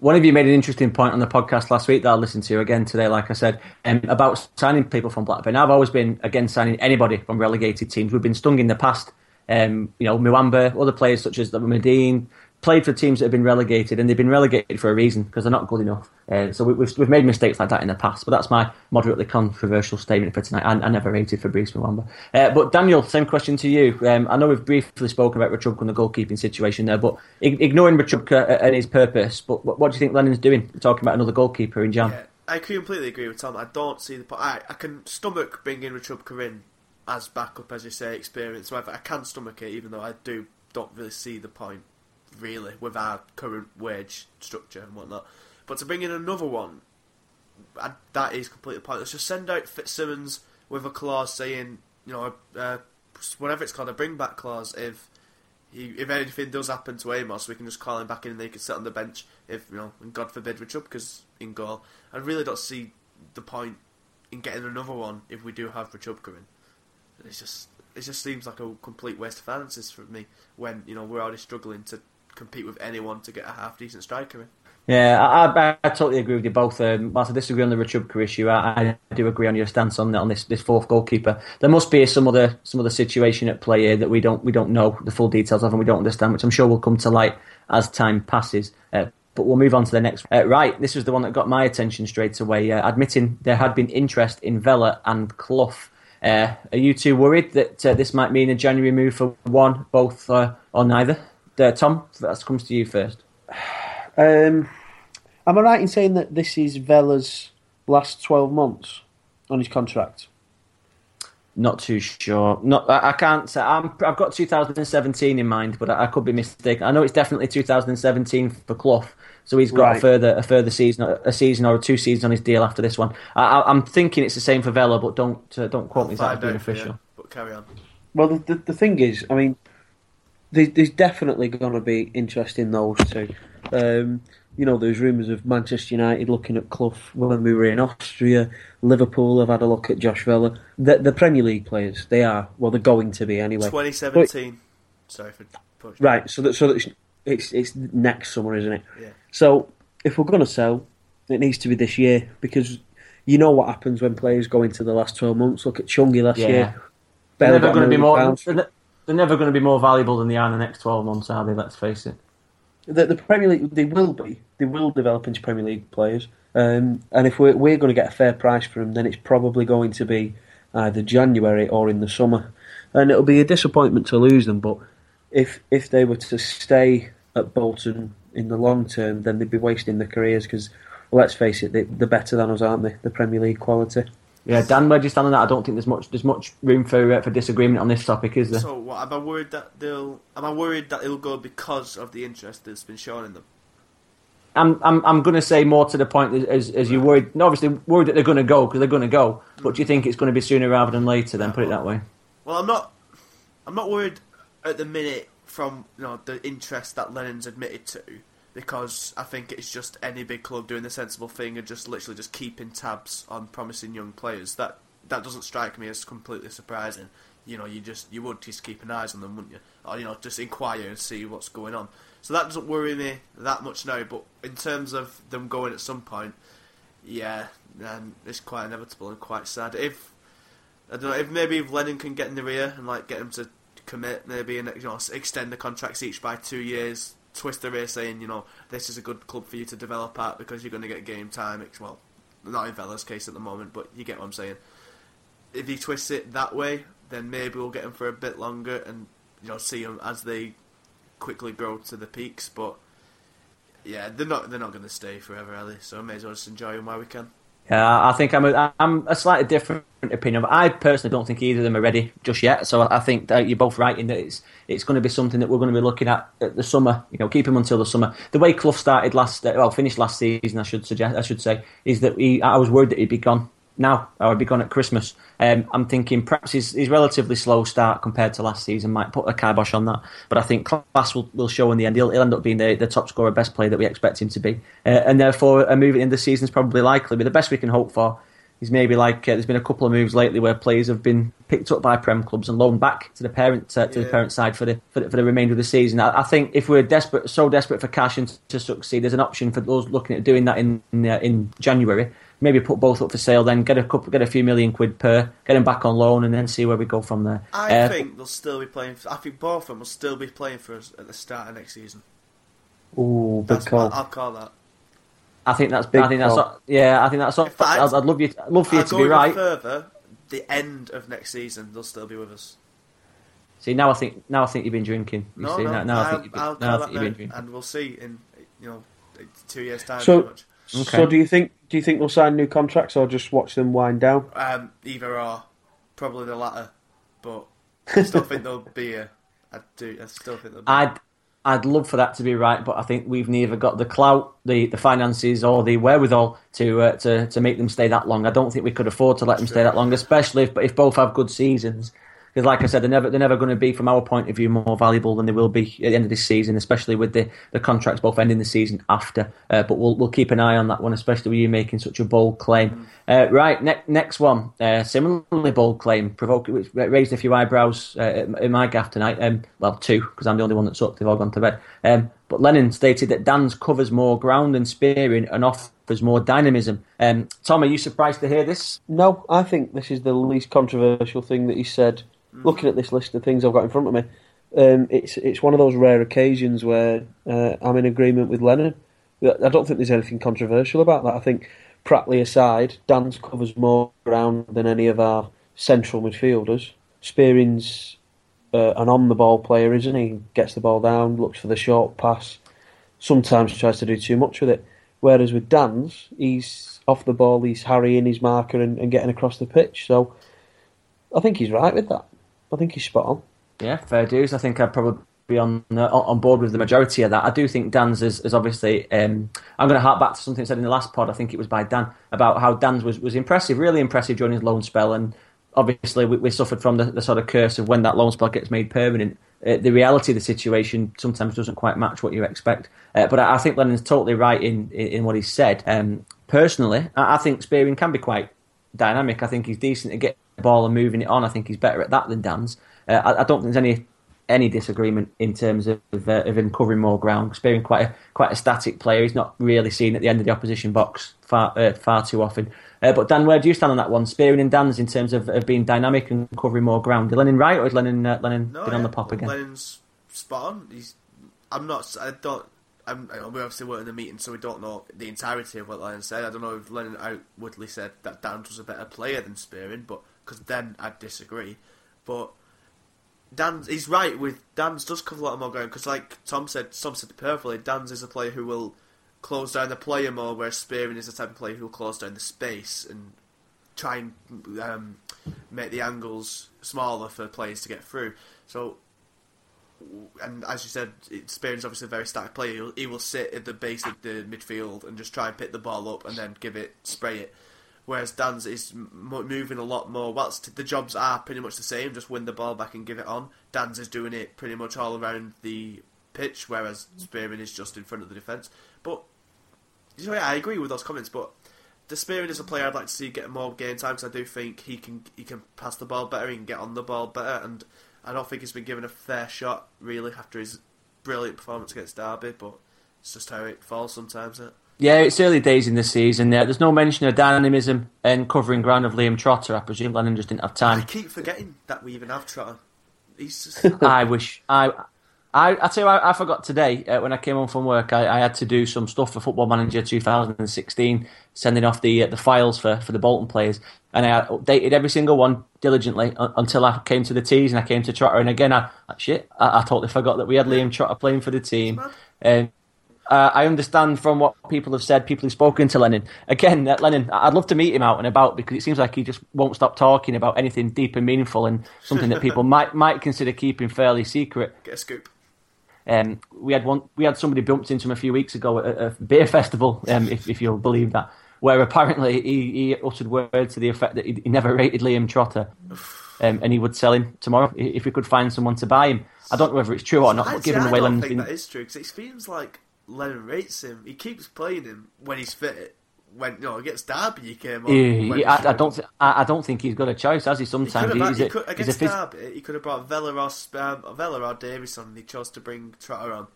One of you made an interesting point on the podcast last week that I'll listen to again today, like I said, um, about signing people from Blackburn. I've always been against signing anybody from relegated teams. We've been stung in the past. Um, you know, Muamba, other players such as the Madine, played for teams that have been relegated, and they've been relegated for a reason because they're not good enough. Uh, so we, have we've made mistakes like that in the past, but that's my moderately controversial statement for tonight. I, I never rated Fabrice Muamba. Uh, but Daniel, same question to you. Um, I know we've briefly spoken about Rachubka and the goalkeeping situation there, but ignoring Rachubka and his purpose, but what, what do you think Lennon's doing talking about another goalkeeper in Jan? Yeah, I completely agree with Tom. I don't see the point. I, I can stomach bringing Rachubka in as backup, as you say, experience. However, I can stomach it, even though I do don't really see the point really, with our current wage structure and whatnot. But to bring in another one, I, that is completely pointless. Just send out Fitzsimons with a clause saying, you know, uh, whatever it's called, a bring back clause. If he, if anything does happen to Amos, we can just call him back in and they can sit on the bench. If you know, and God forbid Richard, because in goal, I really don't see the point in getting another one if we do have Rachubka in. It's just it just seems like a complete waste of finances for me when you know we're already struggling to compete with anyone to get a half decent striker in. Yeah, I, I, I, totally agree with you both. Um, whilst I disagree on the Rachubka issue, I, I, do agree on your stance on on this, this fourth goalkeeper. There must be some other some other situation at play here that we don't we don't know the full details of and we don't understand, which I'm sure will come to light as time passes. Uh, but we'll move on to the next. Uh, right, this was the one that got my attention straight away. Uh, admitting there had been interest in Vela and Clough. Uh, are you two worried that uh, this might mean a January move for one, both, uh, or neither? Uh, Tom, that comes to you first. Um, am I right in saying that this is Vela's last 12 months on his contract? Not too sure. Not, I, I can't say. i have got 2017 in mind, but I, I, could be mistaken. I know it's definitely 2017 for Clough, so he's got right. a further a further season, a season or two seasons on his deal after this one. I, am thinking it's the same for Vela, but don't uh, don't quote I'll me that being official. but carry on. Well, the, the, the thing is, I mean, there's definitely going to be interest in those two. Um, you know, there's rumours of Manchester United looking at Clough when we were in Austria. Liverpool have had a look at Josh Vela. The, the Premier League players, they are. Well, they're going to be anyway. 2017. But, Sorry for pushing. Right, so that, so that it's, it's next summer, isn't it? Yeah. So if we're going to sell, it needs to be this year because you know what happens when players go into the last 12 months. Look at Chungi last yeah. year. They're never going to be more. They're never going to be more valuable than they are in the next 12 months, are they? Let's face it. The, the Premier League, they will be. They will develop into Premier League players. Um, and if we're, we're going to get a fair price for them, then it's probably going to be either January or in the summer. And it'll be a disappointment to lose them, but if if they were to stay at Bolton in the long term, then they'd be wasting their careers because, let's face it, they, they're better than us, aren't they? The Premier League quality. Yeah, Dan, where do you stand on that? I don't think there's much there's much room for uh, for disagreement on this topic, is there? So, what, am I worried that they'll? Am I worried that it'll go because of the interest that's been shown in them? I'm I'm I'm going to say more to the point as as you're worried. Obviously, worried that they're going to go because they're going to go. But do you think it's going to be sooner rather than later? Then put it that way. Well, I'm not. I'm not worried at the minute from you know the interest that Lennon's admitted to, because I think it's just any big club doing the sensible thing and just literally just keeping tabs on promising young players. That that doesn't strike me as completely surprising. You know, you just you would just keep an eyes on them, wouldn't you? Or you know, just inquire and see what's going on. So that doesn't worry me that much now. But in terms of them going at some point, yeah, and it's quite inevitable and quite sad. If I don't know, if maybe if Lennon can get in the rear and like get him to commit, maybe and you know extend the contracts each by two years, twist the rear saying you know this is a good club for you to develop at because you're going to get game time. It's, well, not in Vela's case at the moment, but you get what I'm saying. If he twists it that way, then maybe we'll get him for a bit longer and you know see them as they quickly grow to the peaks. But yeah, they're not they're not going to stay forever, Ellie. So I may as well just enjoy them while we can. Yeah, I think I'm a, I'm a slightly different opinion. I personally don't think either of them are ready just yet. So I think that you're both right in that it's it's going to be something that we're going to be looking at at the summer. You know, keep him until the summer. The way Clough started last, uh, well, finished last season, I should suggest, I should say, is that he, I was worried that he'd be gone now or he'd be gone at Christmas. Um, I'm thinking perhaps his, his relatively slow start compared to last season might put a kibosh on that. But I think class will, will show in the end. He'll, he'll end up being the, the top scorer, best player that we expect him to be. Uh, and therefore, a move in the season is probably likely. But the best we can hope for is maybe like uh, there's been a couple of moves lately where players have been picked up by prem clubs and loaned back to the parent uh, to Yeah. the parent side for the for the, for the remainder of the season. I, I think if we're desperate, so desperate for cash and to succeed, there's an option for those looking at doing that in in, uh, in January. Maybe put both up for sale, then get a couple, get a few million quid per, get them back on loan, and then see where we go from there. I Uh, think they'll still be playing. I think both of them will still be playing for us at the start of next season. Ooh, big That's call. I'll call that. I think that's. Big I think that's. call. Yeah, I think that's. In fact, I'd, I'd love you. I'd love for you I'll to go be right. further. The end of next season, they'll still be with us. See, now I think. Now I think you've been drinking. You No, see, no, now, now I I'll, think you've been, I'll now I call think that you've been drinking. and we'll see in two know two years time. So- pretty much. Okay. So do you think do you think they'll sign new contracts or just watch them wind down? Um, either or, probably the latter. But I still think they'll be a. I do. I still think they'll be. I'd I'd love for that to be right, but I think we've neither got the clout, the, the finances, or the wherewithal to uh, to to make them stay that long. I don't think we could afford to let them stay that long, especially if if both have good seasons. Because, like I said, they're never they're never going to be, from our point of view, more valuable than they will be at the end of this season, especially with the, the contracts both ending the season after. Uh, but we'll we'll keep an eye on that one, especially with you making such a bold claim. Uh, right, ne- next one, uh, similarly bold claim, provoke which raised a few eyebrows uh, in my gaff tonight. Um, well, two because I'm the only one that's up. They've all gone to bed. Um, but Lennon stated that Danns covers more ground and spearing and offers more dynamism. Um, Tom, are you surprised to hear this? No, I think this is the least controversial thing that he said. Looking at this list of things I've got in front of me, um, it's it's one of those rare occasions where uh, I'm in agreement with Lennon. I don't think there's anything controversial about that. I think Pratley aside, Danns covers more ground than any of our central midfielders. Spearing's uh, an on the ball player, isn't he? He Gets the ball down, looks for the short pass. Sometimes tries to do too much with it. Whereas with Danns, he's off the ball, he's harrying his marker and, and getting across the pitch. So I think he's right with that. I think he's spot on. Yeah, fair dues. I think I'd probably be on uh, on board with the majority of that. I do think Danns is, is obviously. Um, I'm going to hark back to something said in the last pod. I think it was by Dan about how Danns was, was impressive, really impressive during his loan spell, and obviously we, we suffered from the, the sort of curse of when that loan spell gets made permanent. Uh, the reality of the situation sometimes doesn't quite match what you expect. Uh, but I, I think Lennon's totally right in, in, in what he said. Um, personally, I, I think Spearing can be quite dynamic. I think he's decent to get the ball and moving it on. I think he's better at that than Danns. Uh, I, I don't think there's any any disagreement in terms of of, uh, of him covering more ground. Spearing quite a quite a static player. He's not really seen at the end of the opposition box far uh, far too often. Uh, but Dan, where do you stand on that one? Spearing and Danns in terms of, of being dynamic and covering more ground. Is Lennon right, or is Lennon uh, Lennon No, been on the pop again? Lennon's spot on. He's. I'm not. I don't. I'm, we obviously weren't in the meeting, so we don't know the entirety of what Lennon said. I don't know if Lennon outwardly said that Dan was a better player than Spearing, but because then I'd disagree. But Danns he's right with Danns does cover a lot more ground because, like Tom said, Tom said perfectly. Danns is a player who will close down the player more, whereas Spearing is the type of player who will close down the space and try and um, make the angles smaller for players to get through. So, and as you said, Spearing's obviously a very static player. He'll, he will sit at the base of the midfield and just try and pick the ball up and then give it, spray it. Whereas Danns is moving a lot more. Whilst the jobs are pretty much the same, just win the ball back and give it on. Danns is doing it pretty much all around the pitch, whereas Spearing is just in front of the defence. But you know, yeah, I agree with those comments. But the Spearing is a player I'd like to see get more game time because I do think he can he can pass the ball better, he can get on the ball better, and I don't think he's been given a fair shot really after his brilliant performance against Derby. But it's just how it falls sometimes. Isn't it? Yeah, it's early days in the season. There, there's no mention of dynamism and covering ground of Liam Trotter. I presume Lennon just didn't have I time. keep forgetting that we even have Trotter. He's just, <laughs> <laughs> I wish I. I, I tell you, I, I forgot today uh, when I came home from work. I, I had to do some stuff for Football Manager 2016, sending off the uh, the files for, for the Bolton players, and I updated every single one diligently uh, until I came to the tees and I came to Trotter. And again, I shit, I, I totally forgot that we had Liam Trotter playing for the team. Um, uh, I understand from what people have said, people who've spoken to Lennon. Again, uh, Lennon, I'd love to meet him out and about because it seems like he just won't stop talking about anything deep and meaningful and something that people <laughs> might might consider keeping fairly secret. get a scoop. Um, we had one, we had somebody bumped into him a few weeks ago at a beer festival, um, if, if you'll believe that, where apparently he, he uttered words to the effect that he, he never rated Liam Trotter, <sighs> um, and he would sell him tomorrow if we could find someone to buy him. I don't know whether it's true or not, I, given I the way don't Lennon's think been, that is true because it seems like Lennon rates him. He keeps playing him when he's fit. When you know against Derby, he came on. Yeah, he- I, I don't, th- I, I don't think he's got a choice, has he? He could Sometimes have, he's, he a, could, he's a against phys- Derby, he could have brought Vela or, um, Vela or Davison, and he chose to bring Trotter on,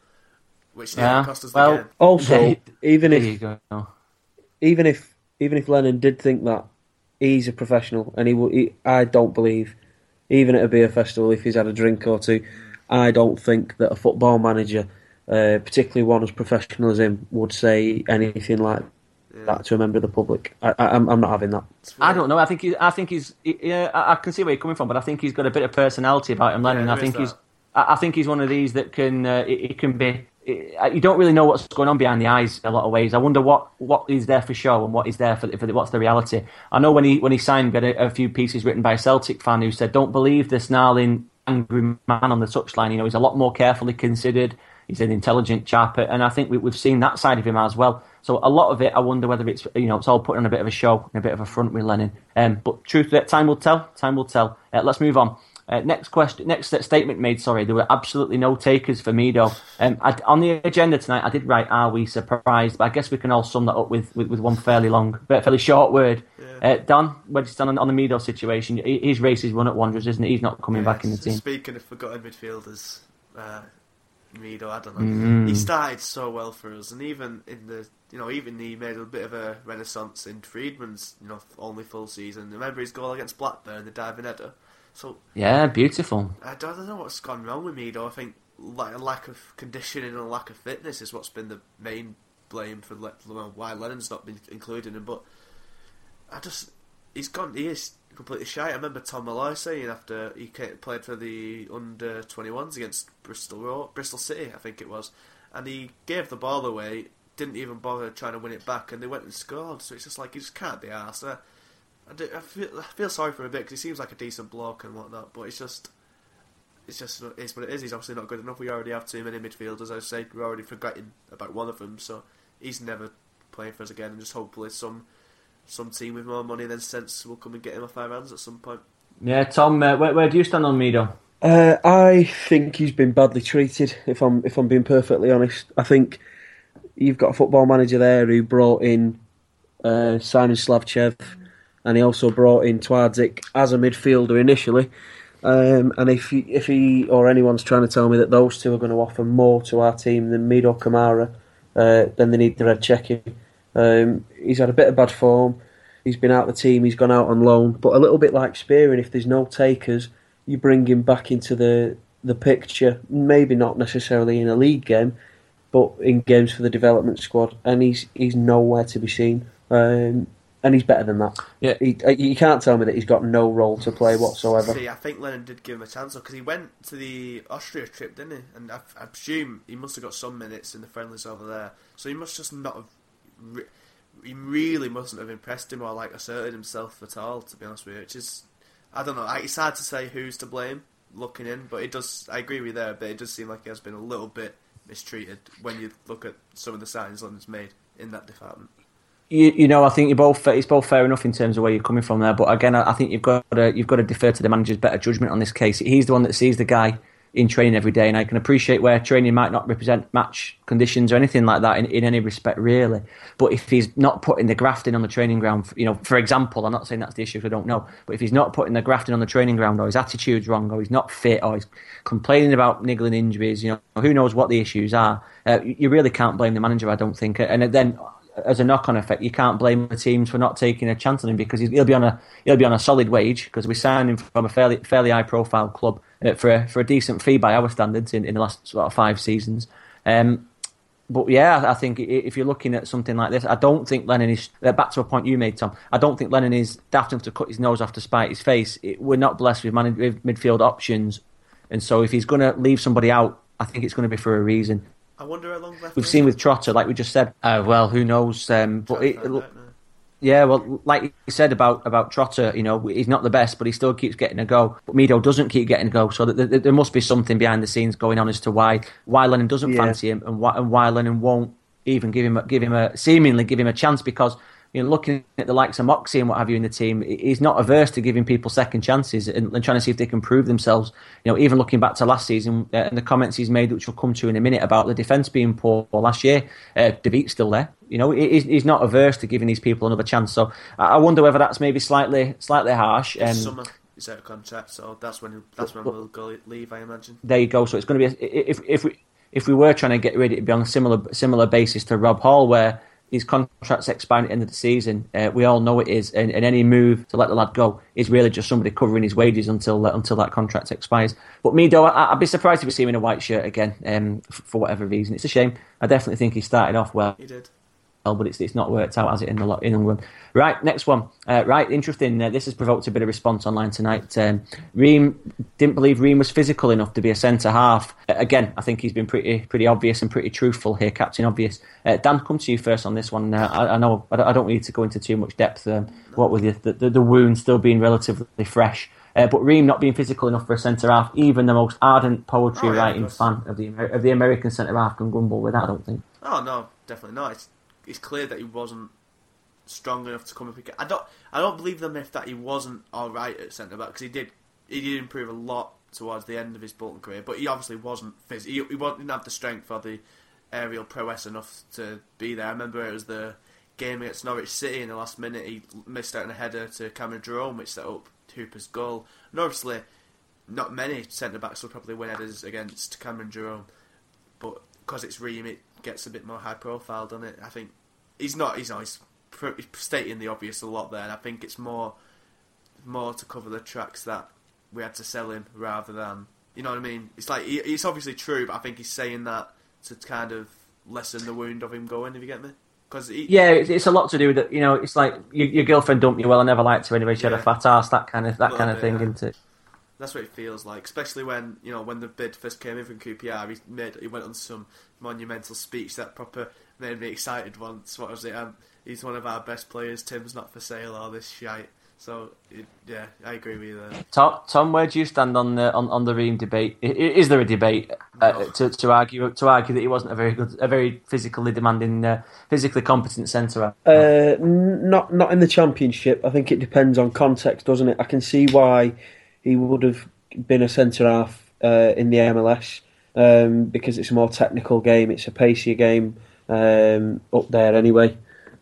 which nearly Yeah, cost us well- the game. Also, Yeah, even There if you go. even if even if Lennon did think that he's a professional, and he, will, he I don't believe, even at a beer festival, if he's had a drink or two, I don't think that a football manager, uh, particularly one as professional as him, would say anything like that to a member of the public. I, I, I'm, I'm not having that. I don't know. I think he, I think he's. he- Yeah, I I can see where you're coming from, but I think he's got a bit of personality about him, Lennon. there I think he's. I I think he's one of these that can. Uh, he, he can be. You don't really know what's going on behind the eyes a lot of ways. I wonder what what is there for show and what is there for, for the, what's the reality. I know when he when he signed, we had a, a few pieces written by a Celtic fan who said, "Don't believe the snarling, angry man on the touchline. You know, he's a lot more carefully considered. He's an intelligent chap, and I think we, we've seen that side of him as well. So a lot of it, I wonder whether it's you know it's all put on a bit of a show and a bit of a front with Lennon. Um, but truth, that time will tell. Time will tell. Uh, let's move on. Uh, next question. Next statement made. Sorry, there were absolutely no takers for Medo. Um, I, on the agenda tonight, I did write, "Are we surprised?" But I guess we can all sum that up with, with, with one fairly long, but fairly short word. Uh, Don, where do you stand on, on the Medo situation? His race is run at Wanderers, isn't it? He's not coming back in the team. Speaking of forgotten midfielders, uh, Medo, I don't know. Mm. He started so well for us, and even in the, you know, even he made a bit of a renaissance in Freedman's, you know, only full season. Remember his goal against Blackburn, the diving header. So Yeah, beautiful. I don't, I don't know what's gone wrong with Medo. I think like a lack of conditioning and a lack of fitness is what's been the main blame for Le- why Lennon's not been included him. But I just he's gone. He is completely shy. I remember Tom Malloy saying after he played for the under 21s against Bristol Bristol City, I think it was, and he gave the ball away. Didn't even bother trying to win it back, and they went and scored. So it's just like he just can't be arsed. I, I, feel, I feel sorry for him a bit because he seems like a decent bloke and whatnot, but it's just it's just it is what it is. He's obviously not good enough. We already have too many midfielders. I said we're already forgetting about one of them, so he's never playing for us again. And just hopefully some some team with more money than sense will come and get him off our hands at some point. Yeah, Tom, uh, where, where do you stand on Medo? Uh, I think he's been badly treated. If I'm if I'm being perfectly honest, I think you've got a football manager there who brought in uh, Simeon Slavchev, and he also brought in Twardzik as a midfielder initially. Um, and if he, if he or anyone's trying to tell me that those two are going to offer more to our team than Medo Kamara, uh, then they need the red checking. Um, he's had a bit of bad form. He's been out of the team. He's gone out on loan. But a little bit like Spearing, if there's no takers, you bring him back into the the picture. Maybe not necessarily in a league game, but in games for the development squad, and he's he's nowhere to be seen. Um, and he's better than that. Yeah. He, uh, you can't tell me that he's got no role to play whatsoever. See, I think Lennon did give him a chance because he went to the Austria trip, didn't he? And I, I presume he must have got some minutes in the friendlies over there. So he must just not have. Re- he really mustn't have impressed him or like asserted himself at all. To be honest with you, which is, I don't know. It's hard to say who's to blame looking in, but it does. I agree with you there, but it does seem like he has been a little bit mistreated when you look at some of the signings Lennon's made in that department. You, you know, I think you're both. It's both fair enough in terms of where you're coming from there. But again, I, I think you've got to you've got to defer to the manager's better judgment on this case. He's the one that sees the guy in training every day, and I can appreciate where training might not represent match conditions or anything like that in, in any respect, really. But if he's not putting the grafting on the training ground, you know, for example, I'm not saying that's the issue, because I don't know, but if he's not putting the grafting on the training ground, or his attitude's wrong, or he's not fit, or he's complaining about niggling injuries, you know, who knows what the issues are, uh, you really can't blame the manager, I don't think. And then as a knock-on effect, you can't blame the teams for not taking a chance on him because he'll be on a he'll be on a solid wage because we signed him from a fairly fairly high-profile club uh, for a, for a decent fee by our standards in, in the last sort of five seasons. Um, but yeah, I think if you're looking at something like this, I don't think Lennon is. Uh, back to a point you made, Tom. I don't think Lennon is daft enough to cut his nose off to spite his face. It, we're not blessed with, man- with midfield options, and so if he's going to leave somebody out, I think it's going to be for a reason. I wonder how long left. We've seen with Trotter, like we just said. Uh, well, who knows? Um, but it, it, yeah, well, like you said about about Trotter, you know, he's not the best, but he still keeps getting a go. But Medo doesn't keep getting a go, so there, there must be something behind the scenes going on as to why why Lennon doesn't yeah. fancy him and why, and why Lennon won't even give him a, give him a seemingly give him a chance because you know, looking at the likes of Moxey and what have you in the team, he's not averse to giving people second chances and, and trying to see if they can prove themselves. You know, even looking back to last season uh, and the comments he's made, which we'll come to in a minute, about the defence being poor last year, uh, still there. You know, he's, he's not averse to giving these people another chance. So I wonder whether that's maybe slightly slightly harsh. Um, summer he's out of contract, so that's when that's when we'll go leave, I imagine. There you go. So it's going to be a, if if we if we were trying to get rid, it'd be on a similar similar basis to Rob Hall, where his contract's expiring at the end of the season. Uh, we all know it is, and, and, any move to let the lad go is really just somebody covering his wages until uh, until that contract expires. But me, though, I, would be surprised if we see him in a white shirt again um, for whatever reason. It's a shame. I definitely think he started off well. He did but it's it's not worked out as it in the in England. Right, next one. Uh, right, interesting. Uh, this has provoked a bit of response online tonight. Um, Ream didn't believe Ream was physical enough to be a centre half. Uh, again, I think he's been pretty pretty obvious and pretty truthful here, Captain Obvious. Uh, Dan, come to you first on this one. Uh, I, I, know I don't need to go into too much depth. Um, what with the, the, the wound still being relatively fresh. Uh, but Ream not being physical enough for a centre half, even the most ardent poetry oh, yeah, writing fan of the of the American centre half can grumble with that. I don't think. Oh no, definitely not. It's it's clear that he wasn't strong enough to come up. I don't I don't believe the myth that he wasn't all right at centre back because he did he did improve a lot towards the end of his Bolton career, but he obviously wasn't phys- he, he didn't have the strength or the aerial prowess enough to be there. I remember it was the game against Norwich City in the last minute he missed out on a header to Cameron Jerome which set up Hooper's goal. And obviously not many centre backs will probably win headers against Cameron Jerome, but because it's Ream it gets a bit more high profile, doesn't it? I think he's not. He's not. He's, stating the obvious a lot there, and I think it's more more to cover the tracks that we had to sell him rather than you know what I mean. It's like he, it's obviously true, but I think he's saying that to kind of lessen the wound of him going. If you get me. Cause he, yeah, it's a lot to do with it. You know, it's like your, your girlfriend dumped you. Well, I never liked her anyway. She yeah. had a fat ass. That kind of that kind of bit, thing, yeah. isn't it? That's what it feels like, especially when you know when the bid first came in from QPR. He made he went on some monumental speech that proper made me excited. Once, what was it? Um, he's one of our best players. Tim's not for sale. All this shite. So it, yeah, I agree with you there. Tom, Tom, where do you stand on the on, on the Ream debate? Is there a debate uh, to, to argue to argue that he wasn't a very good, a very physically demanding, uh, physically competent centre? Uh, not not in the championship. I think it depends on context, doesn't it? I can see why he would have been a centre half uh, in the MLS um, because it's a more technical game. It's a pacier game um, up there anyway,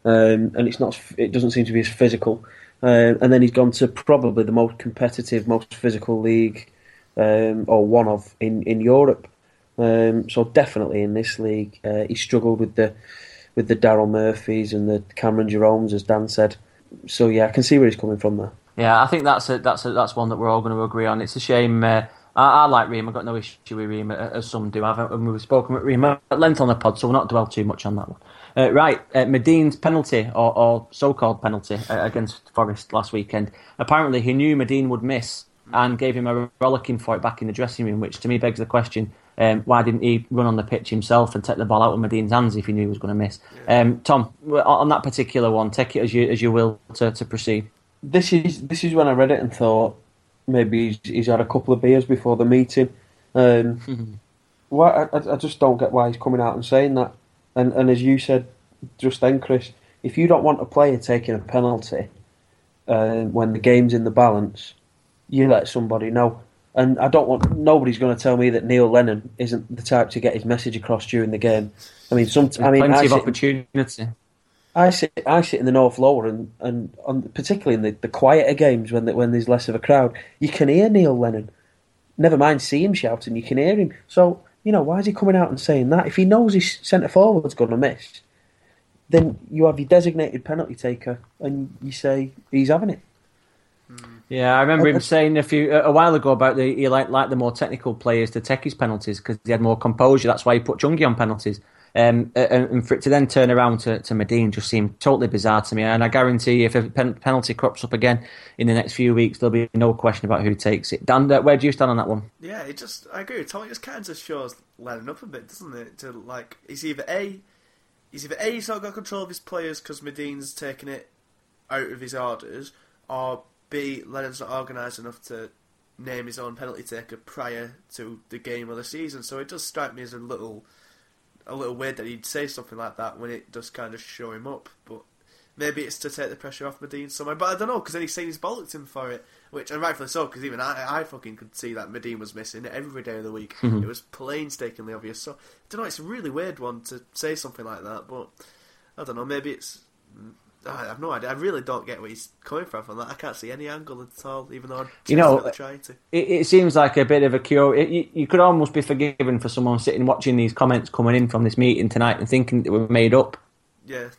um, and it's not. It doesn't seem to be as physical. Uh, and then he's gone to probably the most competitive, most physical league, um, or one of in in Europe. Um, so definitely in this league, uh, he struggled with the with the Daryl Murphys and the Cameron Jeromes, as Dan said. So yeah, I can see where he's coming from there. Yeah, I think that's a, that's a, that's one that we're all going to agree on. It's a shame. Uh, I, I, like Ream. I've got no issue with Ream, as some do. I've, and we've spoken with Ream at length on the pod, so we'll not dwell too much on that one. Uh, right, uh, Madine's penalty, or, or so-called penalty, uh, against Forest last weekend. Apparently, he knew Madine would miss and gave him a rollicking for it back in the dressing room, which to me begs the question: um, why didn't he run on the pitch himself and take the ball out of Madine's hands if he knew he was going to miss? Um, Tom, on that particular one, take it as you as you will to, to proceed this is this is when I read it and thought maybe he's, he's had a couple of beers before the meeting. Um, <laughs> why I, I just don't get why he's coming out and saying that. And and as you said just then, Chris, if you don't want a player taking a penalty uh, when the game's in the balance, you let somebody know. And I don't want nobody's going to tell me that Neil Lennon isn't the type to get his message across during the game. I mean, some. I mean, plenty I of sit, opportunity. I sit. I sit in the North Lower, and and on, particularly in the, the quieter games when the, when there's less of a crowd, you can hear Neil Lennon. Never mind, see him shouting, you can hear him. So you know, why is he coming out and saying that? If he knows his centre forward's going to miss, then you have your designated penalty taker, and you say he's having it. Yeah, I remember him saying a few a while ago about the he liked, liked the more technical players to take his penalties because he had more composure. That's why he put Chungi on penalties. Um, and, for it to then turn around to, to Madine just seemed totally bizarre to me. And I guarantee if a pen, penalty crops up again in the next few weeks, there'll be no question about who takes it. Dan, uh, where do you stand on that one? Yeah, it just I agree with just kind of shows letting up a bit, doesn't it? To like, he's either a, he's either a he's not got control of his players because Madine's taking it out of his orders, or b Lennon's not organised enough to name his own penalty taker prior to the game or the season. So it does strike me as a little, a little weird that he'd say something like that when it does kind of show him up, but. Maybe it's to take the pressure off Madine somewhere, but I don't know because then he's saying he's bollocked him for it, which and rightfully so because even I, I fucking could see that Madine was missing every day of the week. Mm-hmm. It was painstakingly obvious. So I don't know. It's a really weird one to say something like that, but I don't know. Maybe it's I have no idea. I really don't get where he's coming from from that. I can't see any angle at all, even though I'm You know, trying to. It, it seems like a bit of a cure. It, you, you could almost be forgiven for someone sitting watching these comments coming in from this meeting tonight and thinking they were made up Yeah,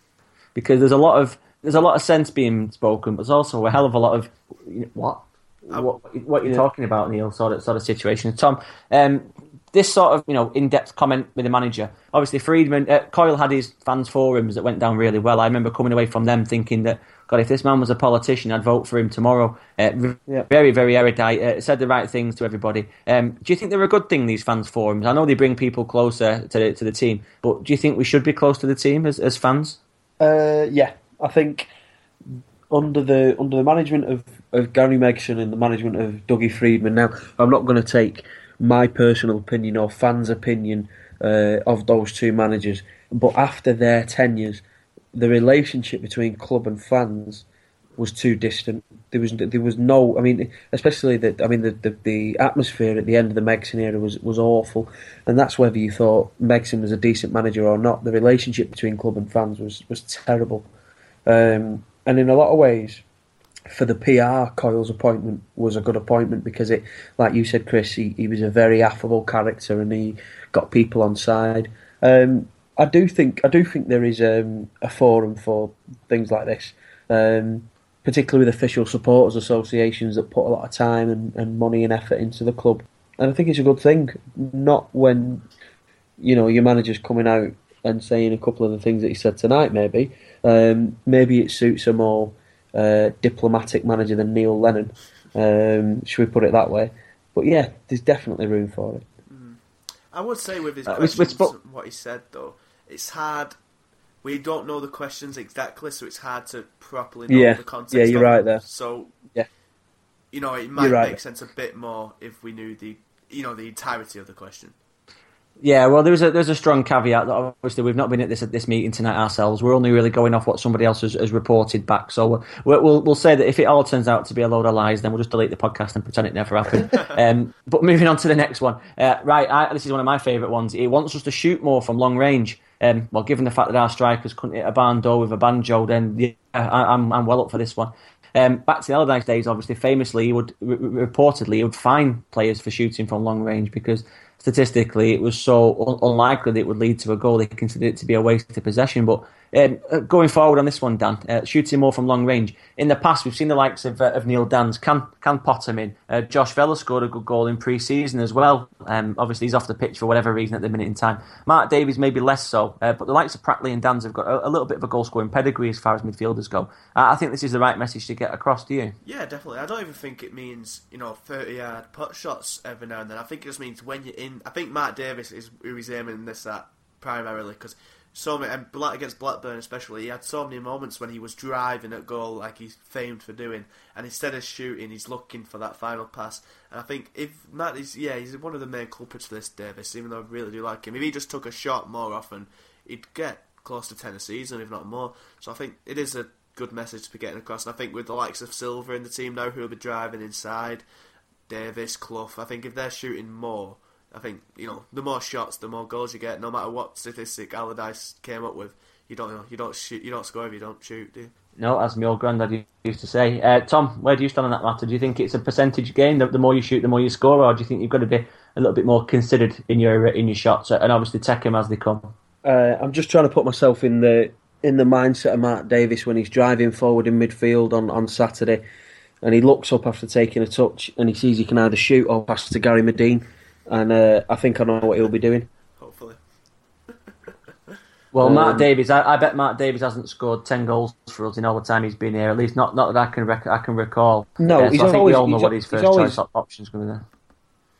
because there's a lot of there's a lot of sense being spoken, but there's also a hell of a lot of you know, what what what you're Yeah. talking about, Neil. Sort of sort of situation. Tom, um, this sort of you know in depth comment with the manager. Obviously, Freedman uh, Coyle had his fans forums that went down really well. I remember coming away from them thinking that. God, if this man was a politician, I'd vote for him tomorrow. Uh, Yeah. Very, very erudite. Uh, said the right things to everybody. Um, do you think they're a good thing? These fans forums. I know they bring people closer to the, to the team, but do you think we should be close to the team as, as fans? Uh, yeah, I think under the under the management of, of Gary Megson and the management of Dougie Freedman. Now, I'm not going to take my personal opinion or fans' opinion uh, of those two managers, but after their tenures, the relationship between club and fans was too distant. There was there was no. I mean, especially the. I mean, the, the, the atmosphere at the end of the Megson era was was awful, and that's whether you thought Megson was a decent manager or not. The relationship between club and fans was was terrible, um, and in a lot of ways, for the PR, Coyle's appointment was a good appointment because it, like you said, Chris, he, he was a very affable character and he got people on side. Um, I do think I do think there is um, a forum for things like this, um, particularly with official supporters associations that put a lot of time and, and money and effort into the club, and I think it's a good thing. Not when you know your manager's coming out and saying a couple of the things that he said tonight. Maybe um, maybe it suits a more uh, diplomatic manager than Neil Lennon. Um, should we put it that way? But yeah, there's definitely room for it. I would say with his Uh, we- we questions, what he said though, it's hard. We don't know the questions exactly, so it's hard to properly know Yeah. the context. Yeah, you're of right them. there. So Yeah. you know, it might right make sense a bit more if we knew the, you know, the entirety of the question. Yeah, well, there's a there's a strong caveat that obviously we've not been at this at this meeting tonight ourselves. We're only really going off what somebody else has, has reported back. So we'll, we'll we'll say that if it all turns out to be a load of lies, then we'll just delete the podcast and pretend it never happened. <laughs> um, but moving on to the next one, uh, right? I, this is one of my favourite ones. He wants us to shoot more from long range. Um, well, given the fact that our strikers couldn't hit a barn door with a banjo, then yeah, I, I'm I'm well up for this one. Um, back to the Allardyce days, obviously, famously, he would re- reportedly he would fine players for shooting from long range because statistically it was so un- unlikely that it would lead to a goal. They considered it to be a waste of possession. But um, uh, going forward on this one, Dan, uh, shooting more from long range. In the past, we've seen the likes of, uh, of Neil Danns, can can pot him in. Uh, Josh Vela scored a good goal in pre-season as well. Um, obviously, he's off the pitch for whatever reason at the minute in time. Mark Davies maybe less so, uh, but the likes of Pratley and Dans have got a, a little bit of a goal scoring pedigree as far as midfielders go. I think this is the right message to get across to you. Yeah, definitely. I don't even think it means you know thirty yard put shots every now and then. I think it just means when you're in. I think Mark Davies is who he's aiming this at primarily because so many and against Blackburn especially, he had so many moments when he was driving at goal like he's famed for doing, and instead of shooting, he's looking for that final pass. And I think if Matt is yeah, he's one of the main culprits for this Davies. Even though I really do like him, if he just took a shot more often, he'd get close to ten a season, if not more. So I think it is a good message to be getting across. And I think with the likes of Silva in the team now, who will be driving inside, Davies, Clough, I think if they're shooting more, I think you know the more shots, the more goals you get. No matter what statistic Allardyce came up with, you don't you know you don't shoot, you don't score if you don't shoot, do you? No, as my old granddad used to say. Uh, Tom, where do you stand on that matter? Do you think it's a percentage game? The, the, more you shoot, the more you score, or do you think you've got to be a little bit more considered in your in your shots and obviously take them as they come? Uh, I'm just trying to put myself in the in the mindset of Mark Davies when he's driving forward in midfield on, on Saturday, and he looks up after taking a touch and he sees he can either shoot or pass to Gary Madine, and uh, I think I know what he'll be doing. Hopefully. <laughs> Well, Um, Mark Davies, I, I bet Mark Davies hasn't scored ten goals for us in all the time he's been here. At least not not that I can rec- I can recall. No, he's so I think always- we all know what his first always- choice op- option's going to be there.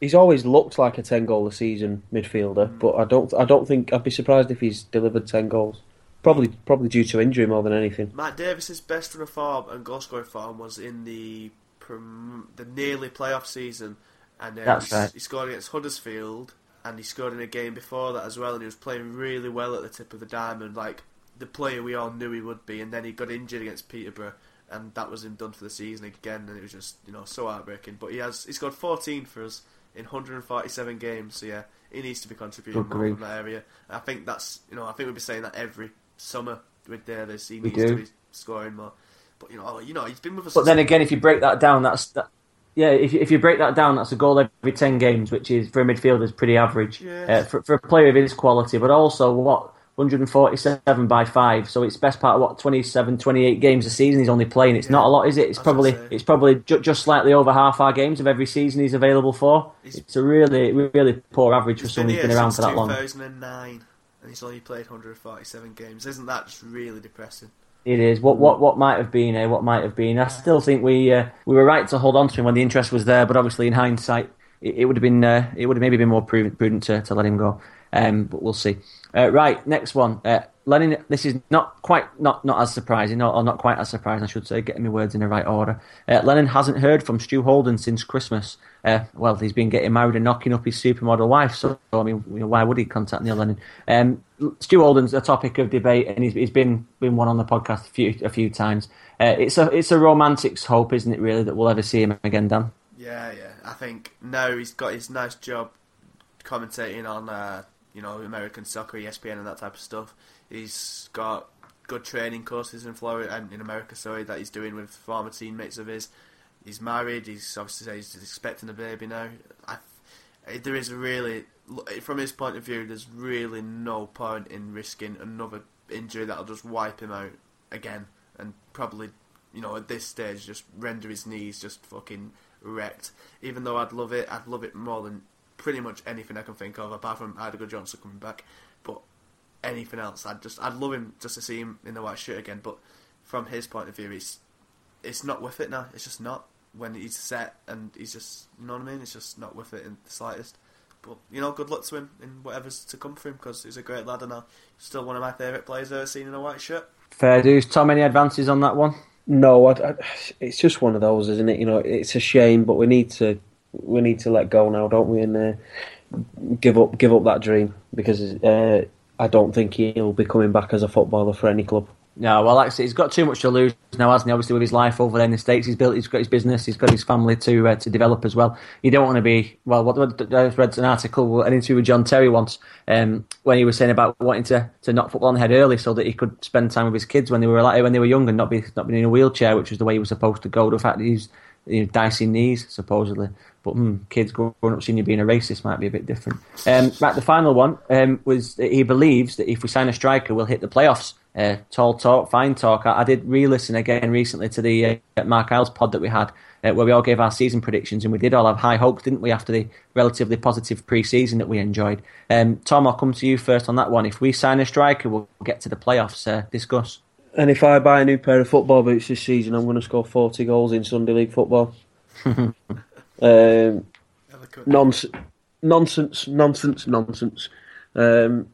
He's always looked like a ten goal a season midfielder, but I don't I don't think I'd be surprised if he's delivered ten goals. Probably probably due to injury more than anything. Matt Davies's best run of form and goal scoring form was in the prom- the nearly playoff season, and uh, That's he, right. he scored against Huddersfield, and he scored in a game before that as well, and he was playing really well at the tip of the diamond, like the player we all knew he would be, and then he got injured against Peterborough, and that was him done for the season again, and it was just you know so heartbreaking. But he has he scored 14 for us in 147 games, so yeah, he needs to be contributing more from that area. I think that's you know I think we'll be saying that every summer with Davies. He We needs to do. be scoring more. But you know, you know, he's been with us. But then again, if you break that down, that's that, yeah. If you, if you break that down, that's a goal every ten games, which is for a midfielder is pretty average Yeah. uh, for, for a player of his quality. But also, what 147 by five, so it's best part of what 27, 28 games a season he's only playing. It's Yeah. not a lot, is it? It's That's probably it's probably ju- just slightly over half our games of every season he's available for. He's- it's a really really poor average for someone who's been around for that long. 2009, and he's only played 147 games. Isn't that just really depressing? It is what what what might have been, eh? What might have been. I still think we uh, we were right to hold on to him when the interest was there, but obviously in hindsight, it, it would have been uh, it would have maybe been more prudent, prudent to, to let him go. Um, but we'll see. Uh, right, next one. Uh, Lennon. This is not quite not not as surprising, or, or not quite as surprising, I should say. Getting my words in the right order. Uh, Lennon hasn't heard from Stu Holden since Christmas. Uh, well, he's been getting married and knocking up his supermodel wife. So I mean, why would he contact Neil Lennon? Um, Stu Holden's a topic of debate, and he's, he's been been one on the podcast a few a few times. Uh, it's a it's a romantic's hope, isn't it? Really, that we'll ever see him again, Dan. Yeah, yeah. I think now he's got his nice job commentating on, uh, you know, American soccer, ESPN, and that type of stuff. He's got good training courses in Florida and in America, sorry, that he's doing with former teammates of his. He's married. He's obviously he's expecting a baby now. I, there is a really, from his point of view, there's really no point in risking another injury that'll just wipe him out again, and probably, you know, at this stage, just render his knees just fucking wrecked. Even though I'd love it, I'd love it more than pretty much anything I can think of, apart from Idaho Johnson coming back. But anything else, I'd just, I'd love him just to see him in the white shirt again. But from his point of view, it's, it's not worth it now. It's just not when he's set and he's just, you know what I mean? It's just not worth it in the slightest. But you know, good luck to him in whatever's to come for him because he's a great lad and uh, still one of my favourite players I've ever seen in a white shirt. Fair dues. Tom, any advances on that one? No, I, I, it's just one of those, isn't it? You know, it's a shame, but we need to we need to let go now, don't we? And uh, give up give up that dream because uh, I don't think he'll be coming back as a footballer for any club. No, well, said, he's got too much to lose now, hasn't he? Obviously, with his life over there in the states, he's built, he's got his business, he's got his family to uh, to develop as well. You don't want to be well. What I read an article, an interview with John Terry once, um, when he was saying about wanting to, to knock football on the head early so that he could spend time with his kids when they were like, when they were young and not be not be in a wheelchair, which was the way he was supposed to go. The fact that he's you know, dicing knees supposedly, but hmm, kids growing up seeing you being a racist might be a bit different. Um, right, the final one um, was that he believes that if we sign a striker, we'll hit the playoffs. Uh, tall talk, fine talk. I, I did re-listen again recently to the uh, Mark Isles pod that we had, uh, where we all gave our season predictions, and we did all have high hopes, didn't we, after the relatively positive pre-season that we enjoyed. Um, Tom, I'll come to you first on that one. If we sign a striker, we'll get to the playoffs. Uh, discuss. And if I buy a new pair of football boots this season, I'm going to score 40 goals in Sunday League football. <laughs> um, Eloquent. nonsense, nonsense, nonsense, nonsense. Um,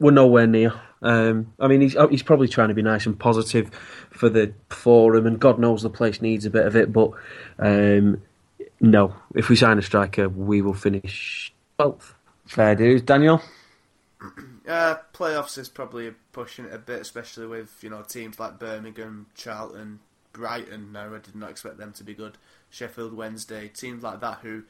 we're nowhere near. Um, I mean, he's he's probably trying to be nice and positive for the forum, and God knows the place needs a bit of it. But um, no, if we sign a striker, we will finish twelfth. Fair dues, Daniel. <clears throat> Uh, playoffs is probably pushing it a bit, especially with you know teams like Birmingham, Charlton, Brighton. No, I did not expect them to be good. Sheffield Wednesday, teams like that who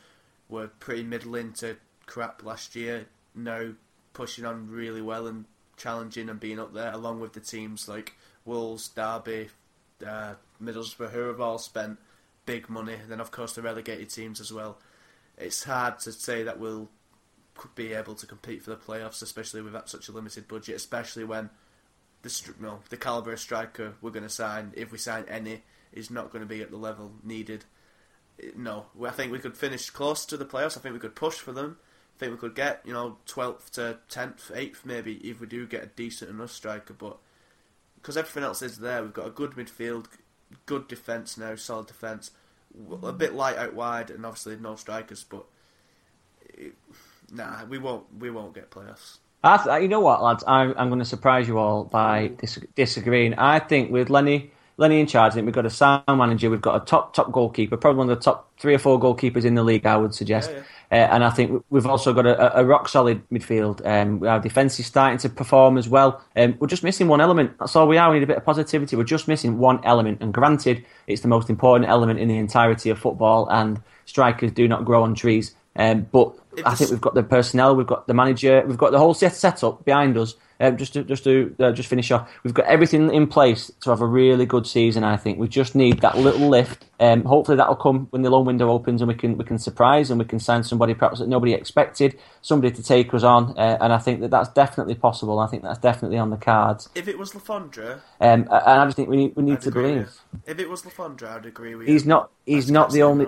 were pretty middling to crap last year, now pushing on really well and challenging and being up there, along with the teams like Wolves, Derby, uh, Middlesbrough, who have all spent big money. Then of course the relegated teams as well. It's hard to say that we'll be able to compete for the playoffs, especially with such a limited budget, especially when the no, the caliber of striker we're going to sign, if we sign any, is not going to be at the level needed. No, I think we could finish close to the playoffs. I think we could push for them. I think we could get you know twelfth to tenth, eighth maybe if we do get a decent enough striker. But because everything else is there, we've got a good midfield, good defence now, solid defence, a bit light out wide, and obviously no strikers. But it, nah, we won't we won't get playoffs. Th- you know what, lads? I'm, I'm going to surprise you all by dis- disagreeing. I think with Lenny Lenny in charge, I think we've got a sound manager, we've got a top top goalkeeper, probably one of the top three or four goalkeepers in the league, I would suggest. Yeah, yeah. Uh, and I think we've also got a, a rock solid midfield. Um, our defence is starting to perform as well. Um, we're just missing one element. That's all we are. We need a bit of positivity. We're just missing one element. And granted, it's the most important element in the entirety of football, and strikers do not grow on trees. Um, but I think we've got the personnel, we've got the manager, we've got the whole set setup behind us. Um, just to just to uh, just finish off, we've got everything in place to have a really good season. I think we just need that little lift. Um, hopefully that'll come when the loan window opens and we can we can surprise and we can sign somebody perhaps that nobody expected, somebody to take us on. Uh, and I think that that's definitely possible. I think that's definitely on the cards. If it was Le Fondre, um, and I just think we need we need I'd to believe. If it was Le Fondre, I'd agree with you. He's not. He's not the only.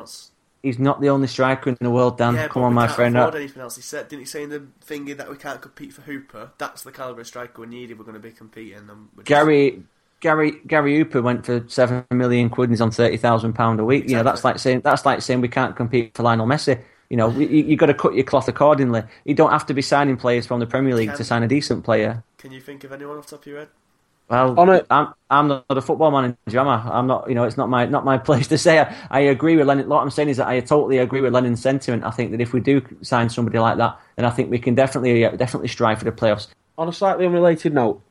He's not the only striker in the world, Dan. Yeah, Come on, my friend. Afford uh, anything else. He said, didn't he say in the thingy that we can't compete for Hooper? That's the caliber of striker we need if we're going to be competing. Gary. Gary Gary Hooper went for seven million quid and he's on thirty thousand pound a week. Exactly. You know that's like saying that's like saying we can't compete for Lionel Messi. You know you, you got to cut your cloth accordingly. You don't have to be signing players from the Premier League can, to sign a decent player. Can you think of anyone off the top of your head? Well, On it. I'm I'm not a football manager, am I? I'm not. You know, it's not my not my <laughs> place to say. I, I agree with Lennon. What I'm saying is that I totally agree with Lennon's sentiment. I think that if we do sign somebody like that, then I think we can definitely definitely strive for the playoffs. On a slightly unrelated note,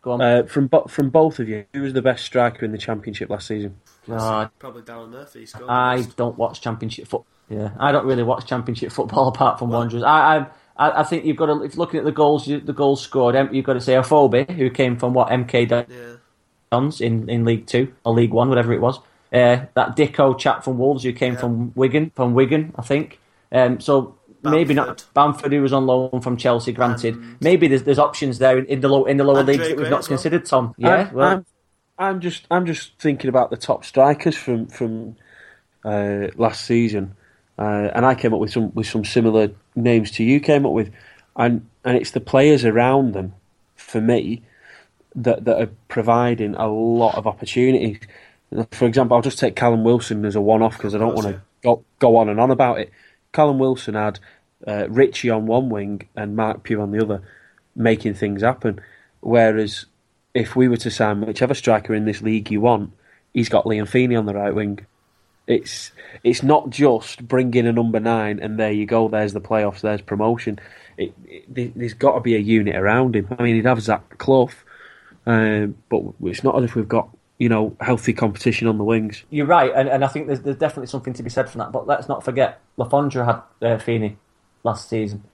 go on. Uh, from from both of you, who was the best striker in the championship last season? Uh, Probably Darren Murphy. I don't watch championship football. Yeah, I don't really watch championship football <laughs> apart from well, Wanderers. I, I I, I think you've got to, if looking at the goals, the goals scored, you've got to say Afobe, who came from what MK Dons yeah. in, in League Two or League One, whatever it was. Uh, that Dicko chap from Wolves who came yeah. from Wigan, from Wigan, I think. Um, so Bamford. maybe not Bamford, who was on loan from Chelsea. Granted, and maybe there's, there's options there in, in the low, in the lower Andre leagues that we've not well. considered. Tom, yeah. I'm, well, I'm, I'm, just I'm just thinking about the top strikers from from uh, last season. Uh, and I came up with some with some similar names to you came up with, and and it's the players around them, for me, that that are providing a lot of opportunities. For example, I'll just take Callum Wilson as a one-off because I don't want to go, go on and on about it. Callum Wilson had uh, Ritchie on one wing and Marc Pugh on the other, making things happen. Whereas if we were to sign whichever striker in this league you want, he's got Liam Feeney on the right wing. It's it's not just bring in a number nine and there you go. There's the playoffs. There's promotion. It, it, there's got to be a unit around him. I mean, he'd have Zach Clough, uh, but it's not as if we've got you know healthy competition on the wings. You're right, and, and I think there's, there's definitely something to be said for that. But let's not forget, Le Fondre had uh, Feeney last season.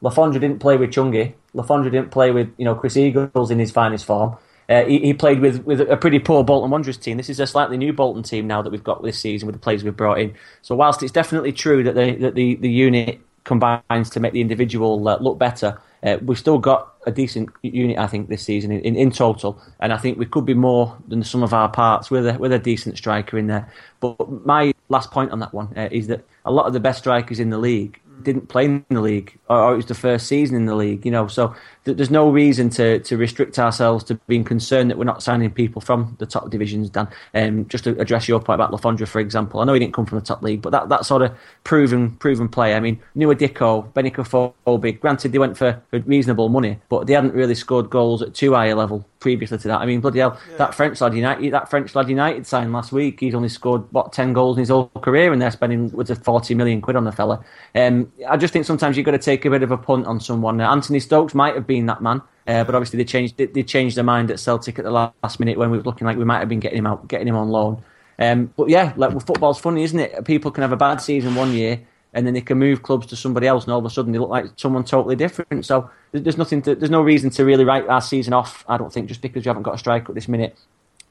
Le Fondre didn't play with Chungi. Le Fondre didn't play with you know Chris Eagles in his finest form. Uh, he, he, played with, with a pretty poor Bolton Wanderers team. This is a slightly new Bolton team now that we've got this season with the players we've brought in. So whilst it's definitely true that the that the, the unit combines to make the individual uh, look better, uh, we've still got a decent unit, I think, this season in, in, total. And I think we could be more than some of our parts with a, with a decent striker in there. But my last point on that one uh, is that a lot of the best strikers in the league didn't play in the league, or, or, it was the first season in the league. You know, so there's no reason to to restrict ourselves to being concerned that we're not signing people from the top divisions. Dan, um, just to address your point about Le Fondre, for example, I know he didn't come from the top league, but that, that sort of proven proven play. I mean, Nouha Dicko, Benik Afobe, granted they went for, for reasonable money, but they hadn't really scored goals at too high a level previously to that. I mean, bloody hell, yeah. that French lad United, that French lad United signed last week. He's only scored what ten goals in his whole career, and they're spending was it forty million quid on the fella. Um, I just think sometimes you've got to take a bit of a punt on someone. Uh, Anthony Stokes might have been that man. Uh, but obviously they changed they, they, changed their mind at Celtic at the last minute when we were looking like we might have been getting him out, getting him on loan. Um, but yeah, like football's funny, isn't it? People can have a bad season one year and then they can move clubs to somebody else, and all of a sudden they look like someone totally different. So there's nothing, to, there's no reason to really write our season off. I don't think just because you haven't got a striker at this minute.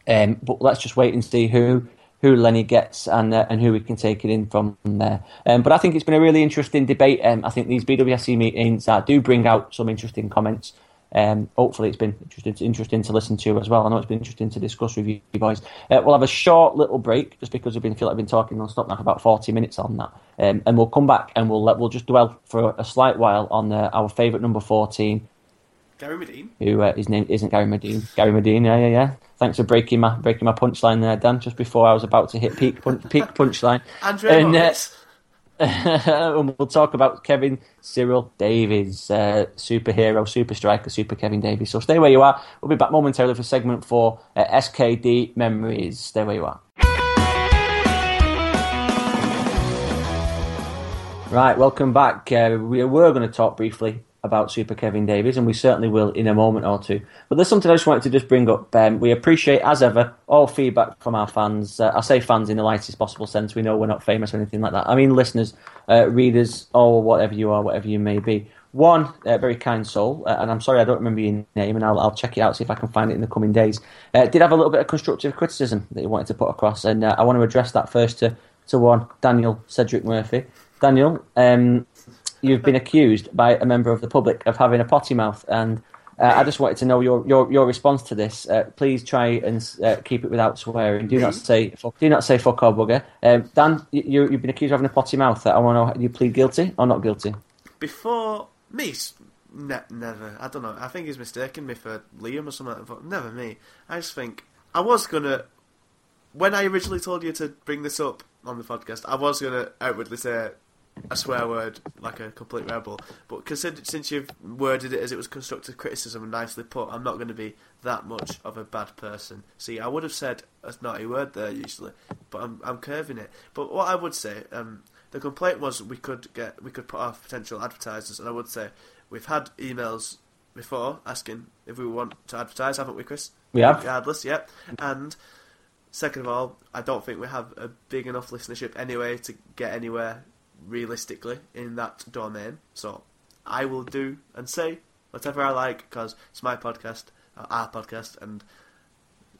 Um, but let's just wait and see who who Lenny gets and uh, and who we can take it in from there. Um, but I think it's been a really interesting debate. Um, I think these BWSC meetings uh, do bring out some interesting comments. Um, hopefully, it's been interesting, interesting to listen to as well. I know it's been interesting to discuss with you boys. Uh, we'll have a short little break just because we've been feel like we've been talking non-stop now for about forty minutes on that, um, and we'll come back and we'll let, we'll just dwell for a slight while on uh, our favourite number fourteen. Gary Madine. Who uh, his name isn't Gary Madine. Gary Madine, yeah, yeah, yeah. Thanks for breaking my breaking my punchline there, Dan. Just before I was about to hit peak punch, <laughs> peak punchline. And, uh, <laughs> and we'll talk about Kevin Cyril Davies, uh, superhero, super striker, super Kevin Davies. So stay where you are. We'll be back momentarily for segment four, uh, SKD Memories. Stay where you are. Right, welcome back. Uh, we were going to talk briefly about Super Kevin Davies, and we certainly will in a moment or two. But there's something I just wanted to just bring up. Um, we appreciate, as ever, all feedback from our fans. Uh, I say fans in the lightest possible sense. We know we're not famous or anything like that. I mean listeners, uh, readers, or whatever you are, whatever you may be. One uh, very kind soul, uh, and I'm sorry I don't remember your name, and I'll, I'll, check it out see if I can find it in the coming days. Uh, did have a little bit of constructive criticism that he wanted to put across, and uh, I want to address that first to to one Daniel Cedric Murphy. Daniel, um, you've been accused by a member of the public of having a potty mouth, and uh, I just wanted to know your, your, your response to this. Uh, please try and uh, keep it without swearing. Do not say fuck, do not say fuck or bugger. Um, Dan, you, you've been accused of having a potty mouth. I want to know, you plead guilty or not guilty? Before me, ne- never. I don't know. I think he's mistaken me for Liam or something. But never me. I just think I was gonna. When I originally told you to bring this up on the podcast, I was gonna outwardly say a swear word like a complete rebel. But consider, since you've worded it as it was constructive criticism and nicely put, I'm not going to be that much of a bad person. See, I would have said a naughty word there usually, but I'm I'm curving it. But what I would say, um, the complaint was we could get we could put off potential advertisers, and I would say we've had emails before asking if we want to advertise, haven't we, Chris? We have. Regardless, yep. And second of all, I don't think we have a big enough listenership anyway to get anywhere realistically in that domain. So I will do and say whatever I like because it's my podcast, uh, our podcast, and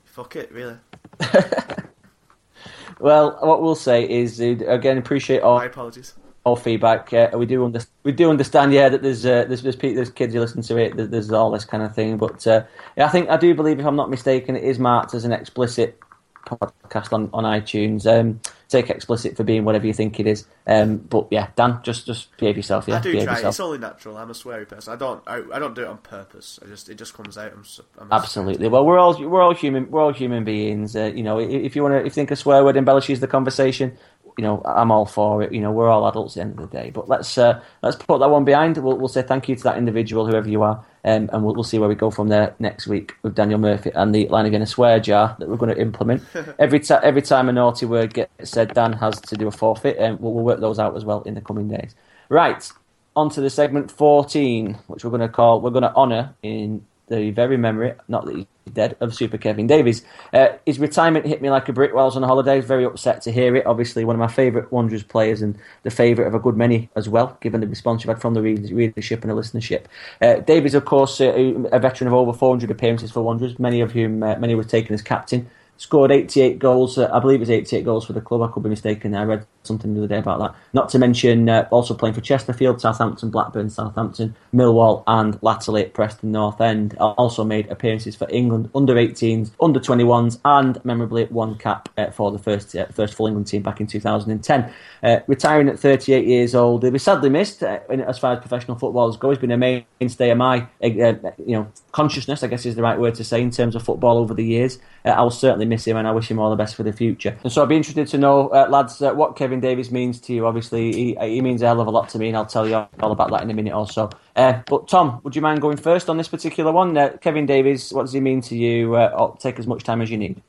fuck it, really. <laughs> well, what we'll say is again appreciate all. My apologies. All feedback. Uh, we do understand. We do understand. Yeah, that there's uh, there's, there's, there's kids who listen to it. There's all this kind of thing. But uh, yeah, I think I do believe, if I'm not mistaken, it is marked as an explicit podcast on on iTunes. Um, take explicit for being whatever you think it is. Um, but yeah, Dan, just just behave yourself. Yeah, I do behave try. Yourself. It's only natural. I'm a sweary person. I don't I, I, don't do it on purpose. I just it just comes out. I'm, I'm absolutely. Well, we're all we're all human. We're all human beings. Uh, you know, if you want to, if you think a swear word embellishes the conversation, you know, I'm all for it. You know, we're all adults at the end of the day. But let's uh, let's put that one behind. We'll, we'll say thank you to that individual, whoever you are, um, and we'll, we'll see where we go from there next week with Daniel Murphy and the line again a swear jar that we're going to implement. <laughs> every time every time a naughty word gets said, Dan has to do a forfeit, and we'll, we'll work those out as well in the coming days. Right, on to the segment 14, which we're going to call we're going to honour in the very memory, not that he's dead, of Super Kevin Davies. Uh, his retirement hit me like a brick while I was on holidays. Very upset to hear it. Obviously, one of my favourite Wanderers players and the favourite of a good many as well, given the response you've had from the readership and the listenership. Uh, Davies, of course, uh, a veteran of over 400 appearances for Wanderers, many of whom uh, many were taken as captain scored 88 goals. Uh, I believe it was 88 goals for the club. I could be mistaken. I read something the other day about that. Not to mention uh, also playing for Chesterfield, Southampton, Blackburn, Southampton, Millwall, and latterly at Preston North End. Also made appearances for England under 18s, under 21s, and memorably one cap uh, for the first uh, first full England team back in 2010. Uh, retiring at 38 years old, he was sadly missed uh, as far as professional footballers go. He's been a mainstay of my you know consciousness, I guess is the right word to say, in terms of football over the years. I will certainly miss him, and I wish him all the best for the future. And so I'd be interested to know, lads, what Kevin Kevin Davies means to you. Obviously, he, he means a hell of a lot to me, and I'll tell you all about that in a minute or so. Uh, but Tom, would you mind going first on this particular one? Uh, Kevin Davies, what does he mean to you? Uh, take as much time as you need.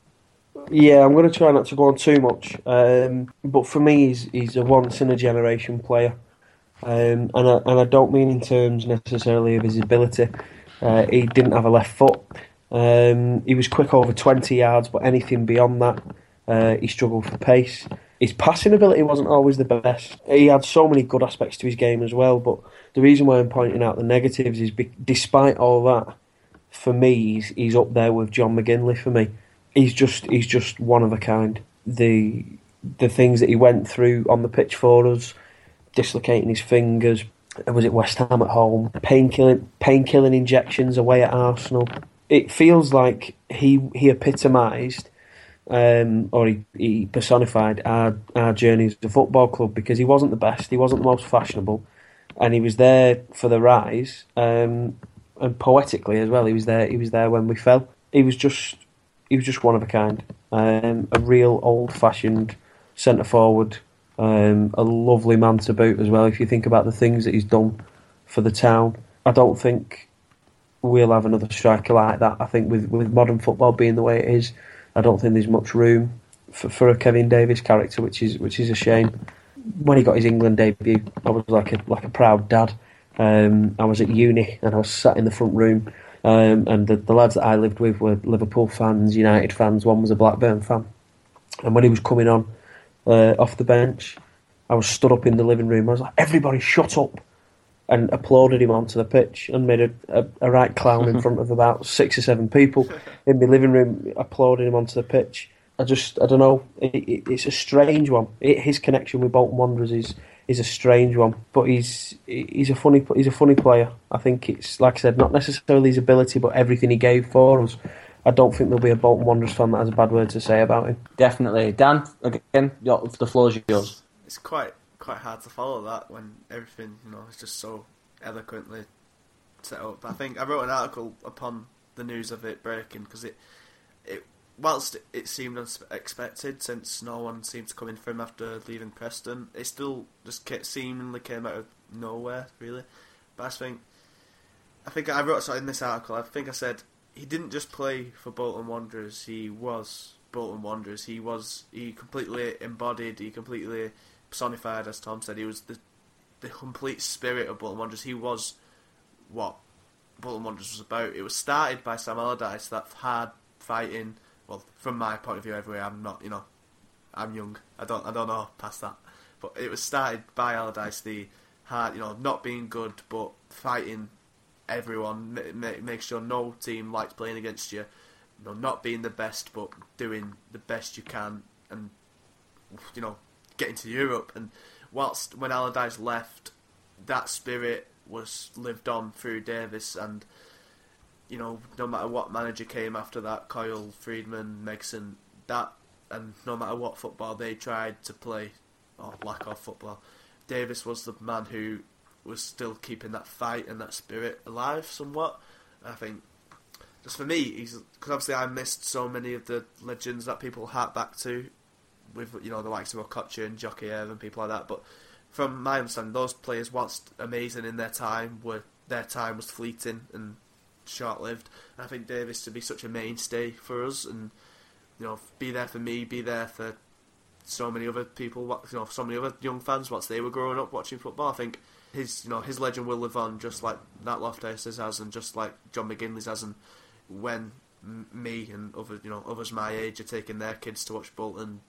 Yeah, I'm going to try not to go on too much. Um, but for me, he's, he's a once in a generation player. Um, and, I, and I don't mean in terms necessarily of his ability. Uh, he didn't have a left foot. Um, he was quick over 20 yards, but anything beyond that, uh, he struggled for pace. His passing ability wasn't always the best. He had so many good aspects to his game as well, but the reason why I'm pointing out the negatives is be- despite all that, for me, he's, he's up there with John McGinlay for me. He's just he's just one of a kind. The the things that he went through on the pitch for us, dislocating his fingers, was it West Ham at home, painkilling painkilling injections away at Arsenal. It feels like he he epitomised um, or he, he personified our our journey as a football club because he wasn't the best, he wasn't the most fashionable, and he was there for the rise. Um, and poetically as well, he was there. He was there when we fell. He was just he was just one of a kind. Um, a real old fashioned centre forward. Um, a lovely man to boot as well. If you think about the things that he's done for the town, I don't think we'll have another striker like that. I think with with modern football being the way it is, I don't think there's much room for, for a Kevin Davies character, which is which is a shame. When he got his England debut, I was like a like a proud dad. Um, I was at uni and I was sat in the front room, um, and the, the lads that I lived with were Liverpool fans, United fans. One was a Blackburn fan, and when he was coming on uh, off the bench, I was stood up in the living room. I was like, "Everybody, shut up!" And applauded him onto the pitch and made a, a, a right clown in <laughs> front of about six or seven people in my living room, applauding him onto the pitch. I just, I don't know. It, it, it's a strange one. It, his connection with Bolton Wanderers is is a strange one, but he's he's a funny he's a funny player. I think it's like I said, not necessarily his ability, but everything he gave for us. I don't think there'll be a Bolton Wanderers fan that has a bad word to say about him. Definitely, Dan. Again, the floor is yours. It's quite quite hard to follow that when everything you know is just so eloquently set up. I think I wrote an article upon the news of it breaking because it it whilst it seemed unexpected since no one seemed to come in for him after leaving Preston, it still just seemingly came out of nowhere, really. But I think, I think I wrote in this article. I think I said he didn't just play for Bolton Wanderers. He was Bolton Wanderers. He was he completely embodied. He completely personified, as Tom said. He was the the complete spirit of Bolton Wanderers. He was what Bolton Wanderers was about. It was started by Sam Allardyce, that hard fighting well, from my point of view, everywhere, I'm not, you know, I'm young. I don't, I don't know past that. But it was started by Allardyce, the hard, you know, not being good, but fighting everyone, make, make sure no team likes playing against you. You know, not being the best, but doing the best you can, and you know, getting to Europe. And whilst when Allardyce left, that spirit was lived on through Davies and you know, no matter what manager came after that, Coyle, Freedman, Megson, that, and no matter what football they tried to play, or lack of football, Davies was the man who was still keeping that fight and that spirit alive somewhat. I think, just for me, he's because obviously I missed so many of the legends that people hark back to, with you know the likes of Okocha and Djorkaeff and people like that. But from my understanding, those players, whilst amazing in their time, were their time was fleeting and short lived. I think Davies to be such a mainstay for us, and you know, be there for me, be there for so many other people, you know, so many other young fans once they were growing up watching football. I think his, you know, his legend will live on just like Nat Lofthouse has, and just like John McGinlay's has, and when me and other, you know, others my age are taking their kids to watch Bolton,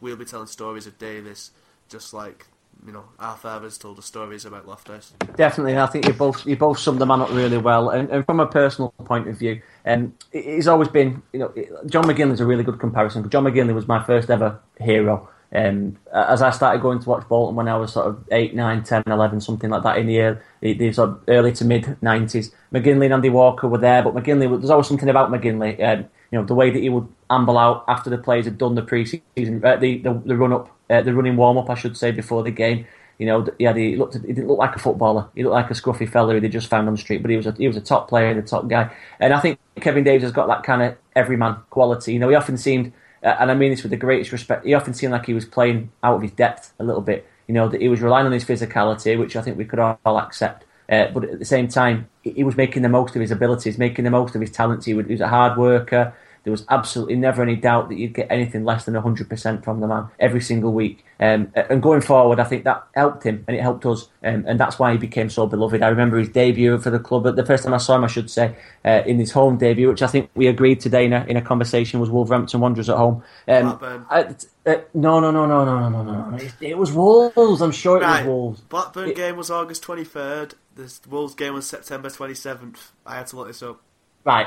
we'll be telling stories of Davies, just like you know, our fathers told us stories about Lofthouse. Definitely, I think you both you both summed the man up really well. And, and from a personal point of view, um, he's always been, you know, John McGinlay's a really good comparison. John McGinlay was my first ever hero. Um, as I started going to watch Bolton when I was sort of 8, 9, 10, 11, something like that in the early, the sort of early to mid 90s, McGinlay and Andy Walker were there, but McGinlay, there's always something about McGinlay. Um, you know, the way that he would amble out after the players had done the pre-season, uh, the, the, the run up, uh, the running warm up, I should say, before the game. You know, yeah, he looked. He didn't look like a footballer. He looked like a scruffy fella who they just found on the street. But he was a, he was a top player, the top guy. And I think Kevin Davies has got that kind of everyman quality. You know, he often seemed uh, and I mean this with the greatest respect, he often seemed like he was playing out of his depth a little bit. You know, that he was relying on his physicality, which I think we could all accept. Uh, but at the same time, he was making the most of his abilities, making the most of his talents. He, was a hard worker. There was absolutely never any doubt that you'd get anything less than 100% from the man every single week. Um, and going forward, I think that helped him and it helped us. Um, and that's why he became so beloved. I remember his debut for the club. The first time I saw him, I should say, uh, in his home debut, which I think we agreed today in a, in a conversation was Wolverhampton Wanderers at home. Um, I, uh, no, no, no, no, no, no, no, no. It, it was Wolves. I'm sure it right. was Wolves. Blackburn it, game was August 23rd. The Wolves game was September 27th. I had to look this up. Right.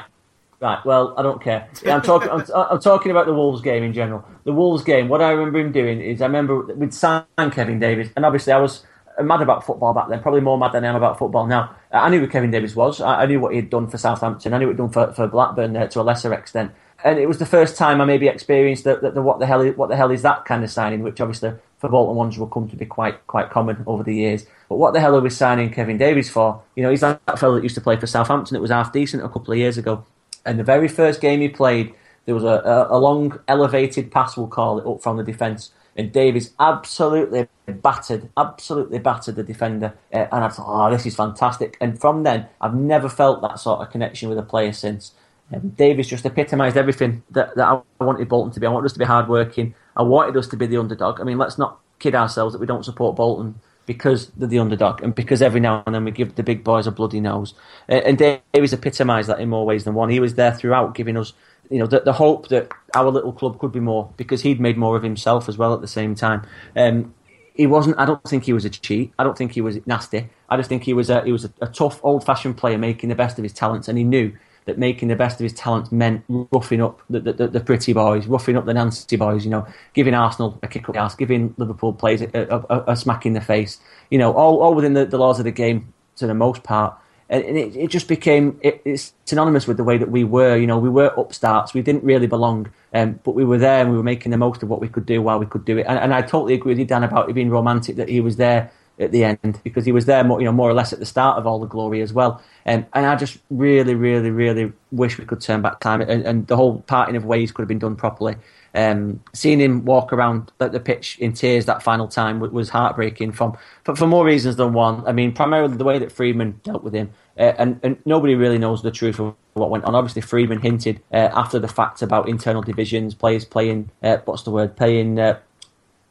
Right. Well, I don't care. I'm talking. I'm, <laughs> I'm, talking about the Wolves game in general. The Wolves game. What I remember him doing is I remember we'd signed Kevin Davies, and obviously I was mad about football back then. Probably more mad than I am about football now. I knew who Kevin Davies was. I, knew what he had done for Southampton. I knew what he'd done for, for Blackburn uh, to a lesser extent. And it was the first time I maybe experienced the, the, the, what the hell is, what the hell is that kind of signing, which obviously for Bolton Wanderers will come to be quite quite common over the years. But what the hell are we signing Kevin Davies for? You know, he's that fellow that used to play for Southampton. It was half decent a couple of years ago. And the very first game he played, there was a, a, a long elevated pass, we'll call it, up from the defence. And Davies absolutely battered, absolutely battered the defender. Uh, and I thought, oh, this is fantastic. And from then, I've never felt that sort of connection with a player since. Um, Davies just epitomised everything that, that I wanted Bolton to be. I wanted us to be hardworking. I wanted us to be the underdog. I mean, let's not kid ourselves that we don't support Bolton because they're the underdog and because every now and then we give the big boys a bloody nose. And Davies epitomised that in more ways than one. He was there throughout, giving us, you know, the, the, hope that our little club could be more because he'd made more of himself as well at the same time. Um, he wasn't. I don't think he was a cheat. I don't think he was nasty. I just think he was a he was a, a tough, old-fashioned player making the best of his talents, and he knew that making the best of his talents meant roughing up the, the, the, pretty boys, roughing up the Nancy boys, you know, giving Arsenal a kick up the ass, giving Liverpool players a, a, a, smack in the face, you know, all, all within the, the laws of the game to the most part. And it, it just became, it, it's synonymous with the way that we were, you know, we were upstarts, we didn't really belong, um, but we were there and we were making the most of what we could do while we could do it. And, and I totally agree with you, Dan, about it being romantic that he was there at the end because he was there, more, you know, more or less at the start of all the glory as well. Um, and I just really, really, really wish we could turn back time and, and the whole parting of ways could have been done properly. Um, seeing him walk around the pitch in tears that final time was heartbreaking from for, for more reasons than one. I mean, primarily the way that Freedman dealt with him, uh, and, and nobody really knows the truth of what went on. Obviously, Freedman hinted uh, after the fact about internal divisions, players playing uh, what's the word, playing uh,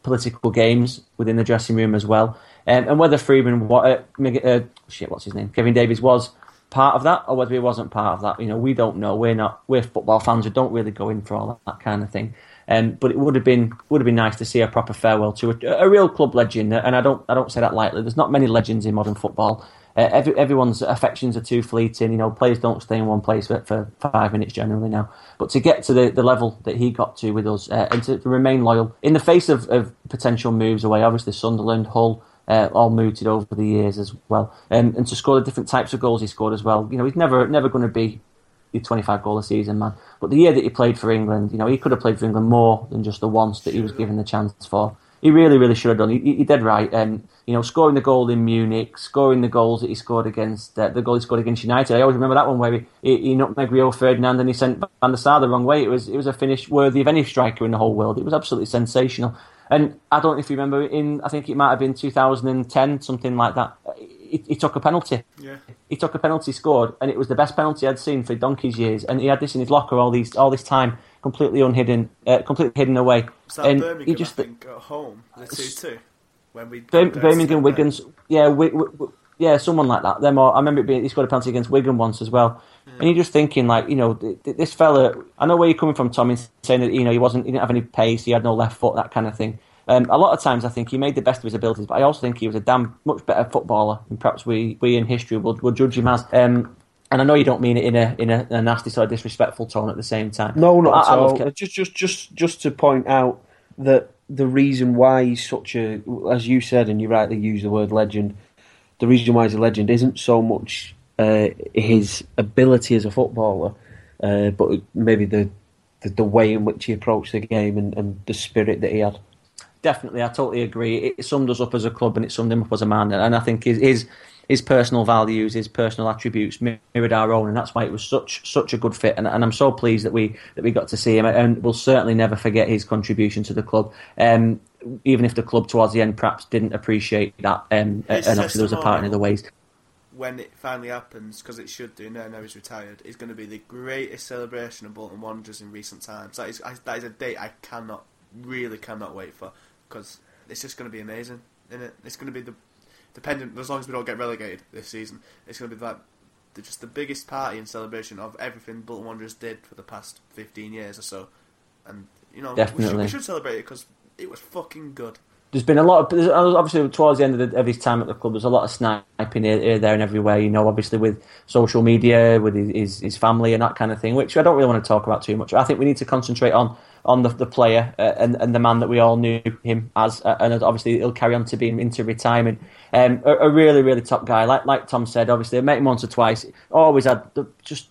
political games within the dressing room as well. Um, and whether Freedman, what, uh, uh, shit, what's his name, Kevin Davies was part of that, or whether he wasn't part of that, you know, we don't know. We're not, we're football fans who don't really go in for all that, that kind of thing. Um, but it would have been would have been nice to see a proper farewell to a, a, real club legend, and I don't I don't say that lightly. There's not many legends in modern football. Uh, every, everyone's affections are too fleeting. You know, players don't stay in one place for, for five minutes generally now. But to get to the, the level that he got to with us uh, and to, to, remain loyal in the face of, of potential moves away, obviously Sunderland, Hull, uh, all mooted over the years as well. Um, and to score the different types of goals he scored as well. You know, he's never never going to be the 25 goal a season man. But the year that he played for England, you know, he could have played for England more than just the once that he was given the chance for. He really, really should have done. He, he did right. Um, you know, scoring the goal in Munich, scoring the goals that he scored against uh, the goal he scored against United. I always remember that one where he, he, he nutmegged Rio Ferdinand and he sent Van der Sar the wrong way. It was it was a finish worthy of any striker in the whole world. It was absolutely sensational. And I don't know if you remember, in I think it might have been 2010, something like that. He, he, took a penalty. Yeah. He took a penalty, scored, and it was the best penalty I'd seen for donkey's years. And he had this in his locker all these all this time, completely unhidden, uh, completely hidden away. Was that and Birmingham? He just, I think at home, the two two, when we Birmingham, Wigan's, yeah, we, we, yeah, someone like that. Them all, I remember it being, he scored a penalty against Wigan once as well. Yeah. And you're just thinking, like, you know, this fella. I know where you're coming from, Tommy, saying that you know he wasn't, he didn't have any pace, he had no left foot, that kind of thing. Um, a lot of times, I think he made the best of his abilities, but I also think he was a damn much better footballer than perhaps we, we in history would, would judge him as. Um, and I know you don't mean it in a in a, a nasty sort of disrespectful tone at the same time. No, not at all. Just just just just to point out that the reason why he's such a, as you said, and you rightly use the word legend, the reason why he's a legend isn't so much uh, his ability as a footballer, uh, but maybe the, the, the way in which he approached the game and, and the spirit that he had definitely, I totally agree. It summed us up as a club and it summed him up as a man. And I think his his, his personal values, his personal attributes mirrored our own, and that's why it was such such a good fit. And, and I'm so pleased that we that we got to see him, and we'll certainly never forget his contribution to the club. Um, even if the club towards the end perhaps didn't appreciate that, um, and obviously there was a part in other ways when it finally happens, because it should do now, now he's retired, is going to be the greatest celebration of Bolton Wanderers in recent times. That is, I, that is a date I cannot, really cannot wait for, because it's just going to be amazing, isn't it? It's going to be the, dependent, as long as we don't get relegated this season, it's going to be like the, just the biggest party and celebration of everything Bolton Wanderers did for the past 15 years or so. And, you know, Definitely. we should, we should celebrate it because it was fucking good there's been a lot of obviously towards the end of, the, of, his time at the club. There's a lot of sniping here, here, there, and everywhere. You know, obviously with social media, with his, his family and that kind of thing, which I don't really want to talk about too much. I think we need to concentrate on on the, the player uh, and and the man that we all knew him as, uh, and obviously he'll carry on to being into retirement. Um, a, a, really really top guy, like like Tom said. Obviously, I met him once or twice. Always had the, just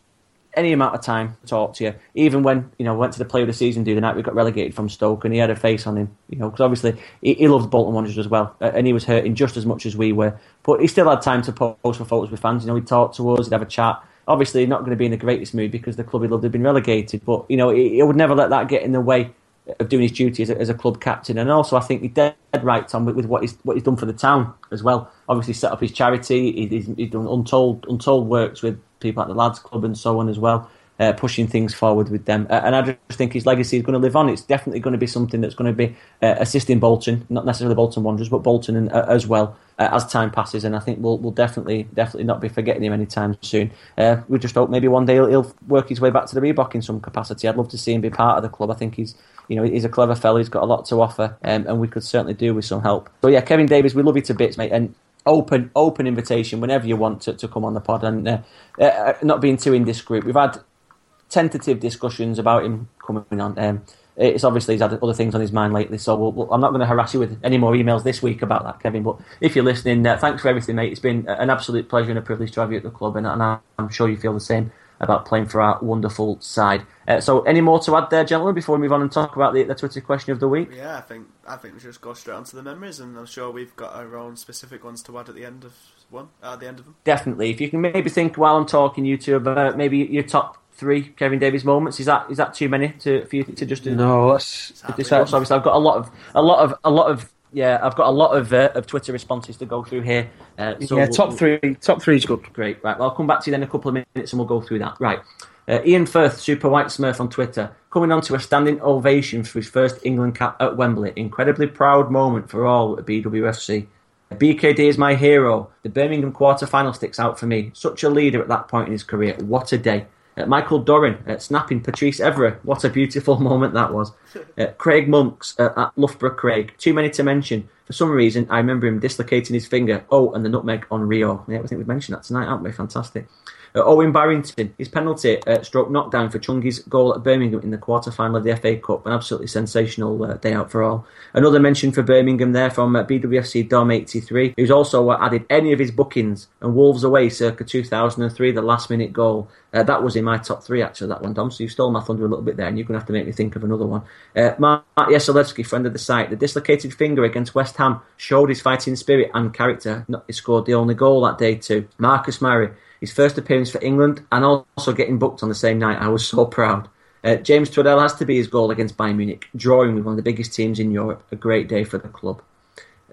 any amount of time to talk to you. Even when you know went to the play of the season do the night we got relegated from Stoke, and he had a face on him, you know, because obviously he, he loved Bolton Wanderers as well, and he was hurting just as much as we were. But he still had time to post for photos with fans. You know, he'd talk to us, he'd have a chat. Obviously, not going to be in the greatest mood because the club he loved had been relegated. But you know, he, he would never let that get in the way of doing his duty as a, as a, club captain, and also I think he's dead right, Tom, with, with, what he's what he's done for the town as well. Obviously, set up his charity. He, he's, he's done untold untold works with people at the lads club and so on as well uh, pushing things forward with them. Uh, and I just think his legacy is going to live on. It's definitely going to be something that's going to be uh, assisting Bolton, not necessarily Bolton Wanderers, but Bolton uh, as well as time passes. And I think we'll, we'll definitely definitely not be forgetting him anytime soon. We just hope maybe one day he'll, he'll, work his way back to the Reebok in some capacity. I'd love to see him be part of the club. I think he's you know he's a clever fellow. He's got a lot to offer, um, and we could certainly do with some help. So yeah, Kevin Davies, we love you to bits, mate. And open open invitation whenever you want to, to come on the pod and uh, uh, not being too indiscreet. We've had tentative discussions about him coming on. Um, it's obviously he's had other things on his mind lately, so we'll, we'll, I'm not going to harass you with any more emails this week about that, Kevin. But if you're listening, uh, thanks for everything, mate. It's been an absolute pleasure and a privilege to have you at the club, and, and I'm sure you feel the same about playing for our wonderful side. Uh, so, any more to add there, gentlemen, before we move on and talk about the, the Twitter question of the week? Yeah, I think I think we should just go straight on to the memories, and I'm sure we've got our own specific ones to add at the end of one. At the end of them, definitely. If you can maybe think while I'm talking, you two about maybe your top three Kevin Davies moments. Is that is that too many to for you to just do? No, that's discuss? Obviously, I've got a lot of a lot of a lot of yeah, I've got a lot of uh, of Twitter responses to go through here. Uh, so yeah, top three, top three is good. Great, right. Well, I'll come back to you then in a couple of minutes and we'll go through that. Right. Uh, Ian Firth, Super White Smurf on Twitter, coming on to a standing ovation for his first England cap at Wembley. Incredibly proud moment for all at BWFC. BKD is my hero. The Birmingham quarter final sticks out for me. Such a leader at that point in his career. What a day. Uh, Michael Doran uh, snapping Patrice Evra. What a beautiful <laughs> moment that was. Uh, Craig Monks uh, at Loughborough Craig. Too many to mention. For some reason, I remember him dislocating his finger. Oh, and the nutmeg on Rio. Yeah, I think we've mentioned that tonight, haven't we? Fantastic. Uh, Owen Barrington, his penalty uh, stroke knockdown for Chungi's goal at Birmingham in the quarter final of the FA Cup. An absolutely sensational uh, day out for all. Another mention for Birmingham there from uh, BWFC Dom 83, who's also uh, added any of his bookings and Wolves away circa 2003, the last minute goal. Uh, that was in my top three, actually, that one, Dom. So you stole my thunder a little bit there, and you're going to have to make me think of another one. Mark Yasolewski, friend of the site, the dislocated finger against West Ham showed his fighting spirit and character. He scored the only goal that day, too. Marcus Murray, his first appearance for England, and also getting booked on the same night. I was so proud. Uh, James Twaddell has to be his goal against Bayern Munich, drawing with one of the biggest teams in Europe. A great day for the club.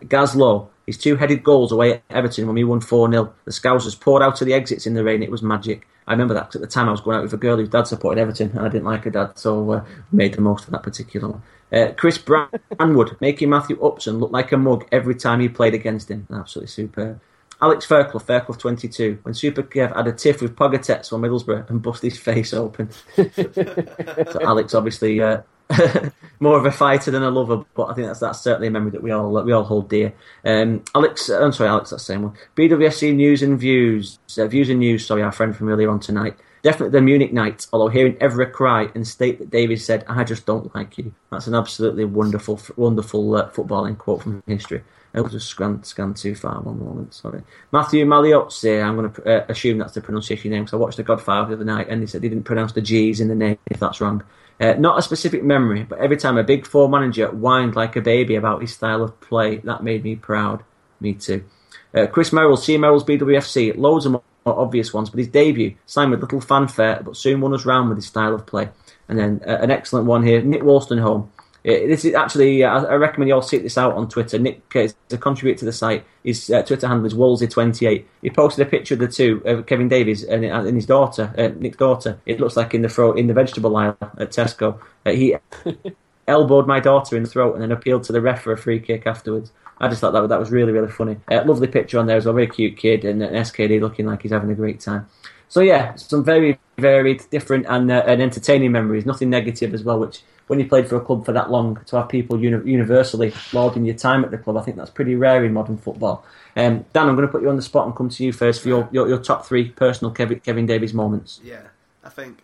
Gaz Lowe, his two headed goals away at Everton when we won 4 0. The Scousers poured out of the exits in the rain. It was magic. I remember that because at the time I was going out with a girl whose dad supported Everton and I didn't like her dad, so uh, made the most of that particular one. Uh, Chris <laughs> Branwood, making Matthew Upson look like a mug every time he played against him. Absolutely superb. Alex Fairclough, Fairclough 22, when Super Kev had a tiff with Pogatetz on Middlesbrough and bust his face open. <laughs> so Alex, obviously, uh, <laughs> more of a fighter than a lover, but I think that's that's certainly a memory that we all we all hold dear. Um, Alex, uh, I'm sorry, Alex, that's the same one. BWSC news and views, uh, views and news. Sorry, our friend from earlier on tonight. Definitely the Munich night. Although hearing Evra cry and state that David said, "I just don't like you." That's an absolutely wonderful, wonderful uh, footballing quote from history. I will just scan, scan too far. One moment, sorry. Matthew Maliozzi, I'm going to uh, assume that's the pronunciation name because I watched The Godfather the other night and he said he didn't pronounce the G's in the name, if that's wrong. Uh, not a specific memory, but every time a big four manager whined like a baby about his style of play, that made me proud. Me too. Uh, Chris Merrill, C. Merrill's BWFC, loads of more obvious ones, but his debut signed with little fanfare, but soon won us round with his style of play. And then uh, an excellent one here, Nick Wolstenholme. Uh, this is actually, uh, I recommend you all seek this out on Twitter. Nick uh, is a contributor to the site. His uh, Twitter handle is Wolsey28. He posted a picture of the two, of Kevin Davies and, and his daughter, uh, Nick's daughter. It looks like in the throat, in the vegetable aisle at Tesco. Uh, he <laughs> elbowed my daughter in the throat and then appealed to the ref for a free kick afterwards. I just thought that that was really really funny. Uh, lovely picture on there as well, very cute kid and an SKD looking like he's having a great time. So yeah, some very varied, different and uh, and entertaining memories. Nothing negative as well. Which when you played for a club for that long, to have people uni- universally lauding your time at the club, I think that's pretty rare in modern football. Um, Dan, I'm going to put you on the spot and come to you first for your, your, your top three personal Kevin, Kevin Davies moments. Yeah, I think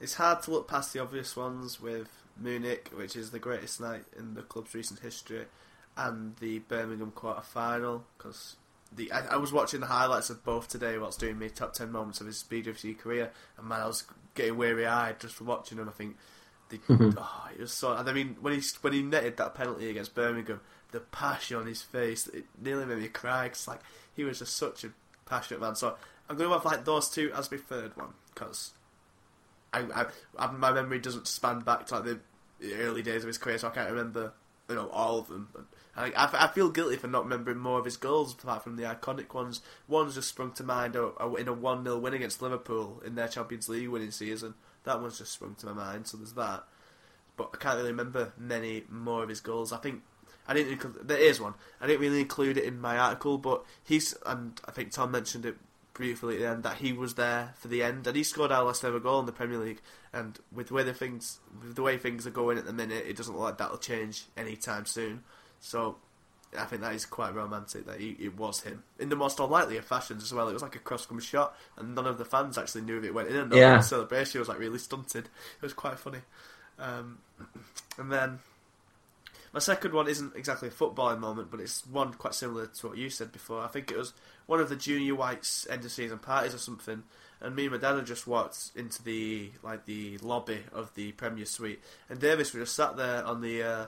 it's hard to look past the obvious ones with Munich, which is the greatest night in the club's recent history, and the Birmingham quarter final. Because the I, I, was watching the highlights of both today whilst doing my top ten moments of his BWC career, and man, I was getting weary eyed just from watching him. I think the, <laughs> mhm. oh, it was so. And I mean, when he when he netted that penalty against Birmingham, the passion on his face, it nearly made me cry. Cause like he was just such a passionate man. So I'm going to have like those two as my third one because I, I, my memory doesn't span back to like the early days of his career, so I can't remember you know all of them. But I, I, feel guilty for not remembering more of his goals apart from the iconic ones. One's just sprung to mind in a one 0 win against Liverpool in their Champions League winning season. That one's just sprung to my mind. So there's that. But I can't really remember many more of his goals. I think I didn't. There is one. I didn't really include it in my article, but he's and I think Tom mentioned it briefly at the end that he was there for the end, and he scored our last ever goal in the Premier League. And with the way the things, with the way things are going at the minute, it doesn't look like that'll change anytime soon. So I think that is quite romantic that he, it was him in the most unlikely of fashions as well. It was like a cross-come shot, and none of the fans actually knew if it went in. And yeah. the celebration was like really stunted. It was quite funny. Um, and then my second one isn't exactly a footballing moment, but it's one quite similar to what you said before. I think it was one of the junior whites end of season parties or something, and me and my dad had just walked into the like the lobby of the Premier Suite, and Davies was just sat there on the uh,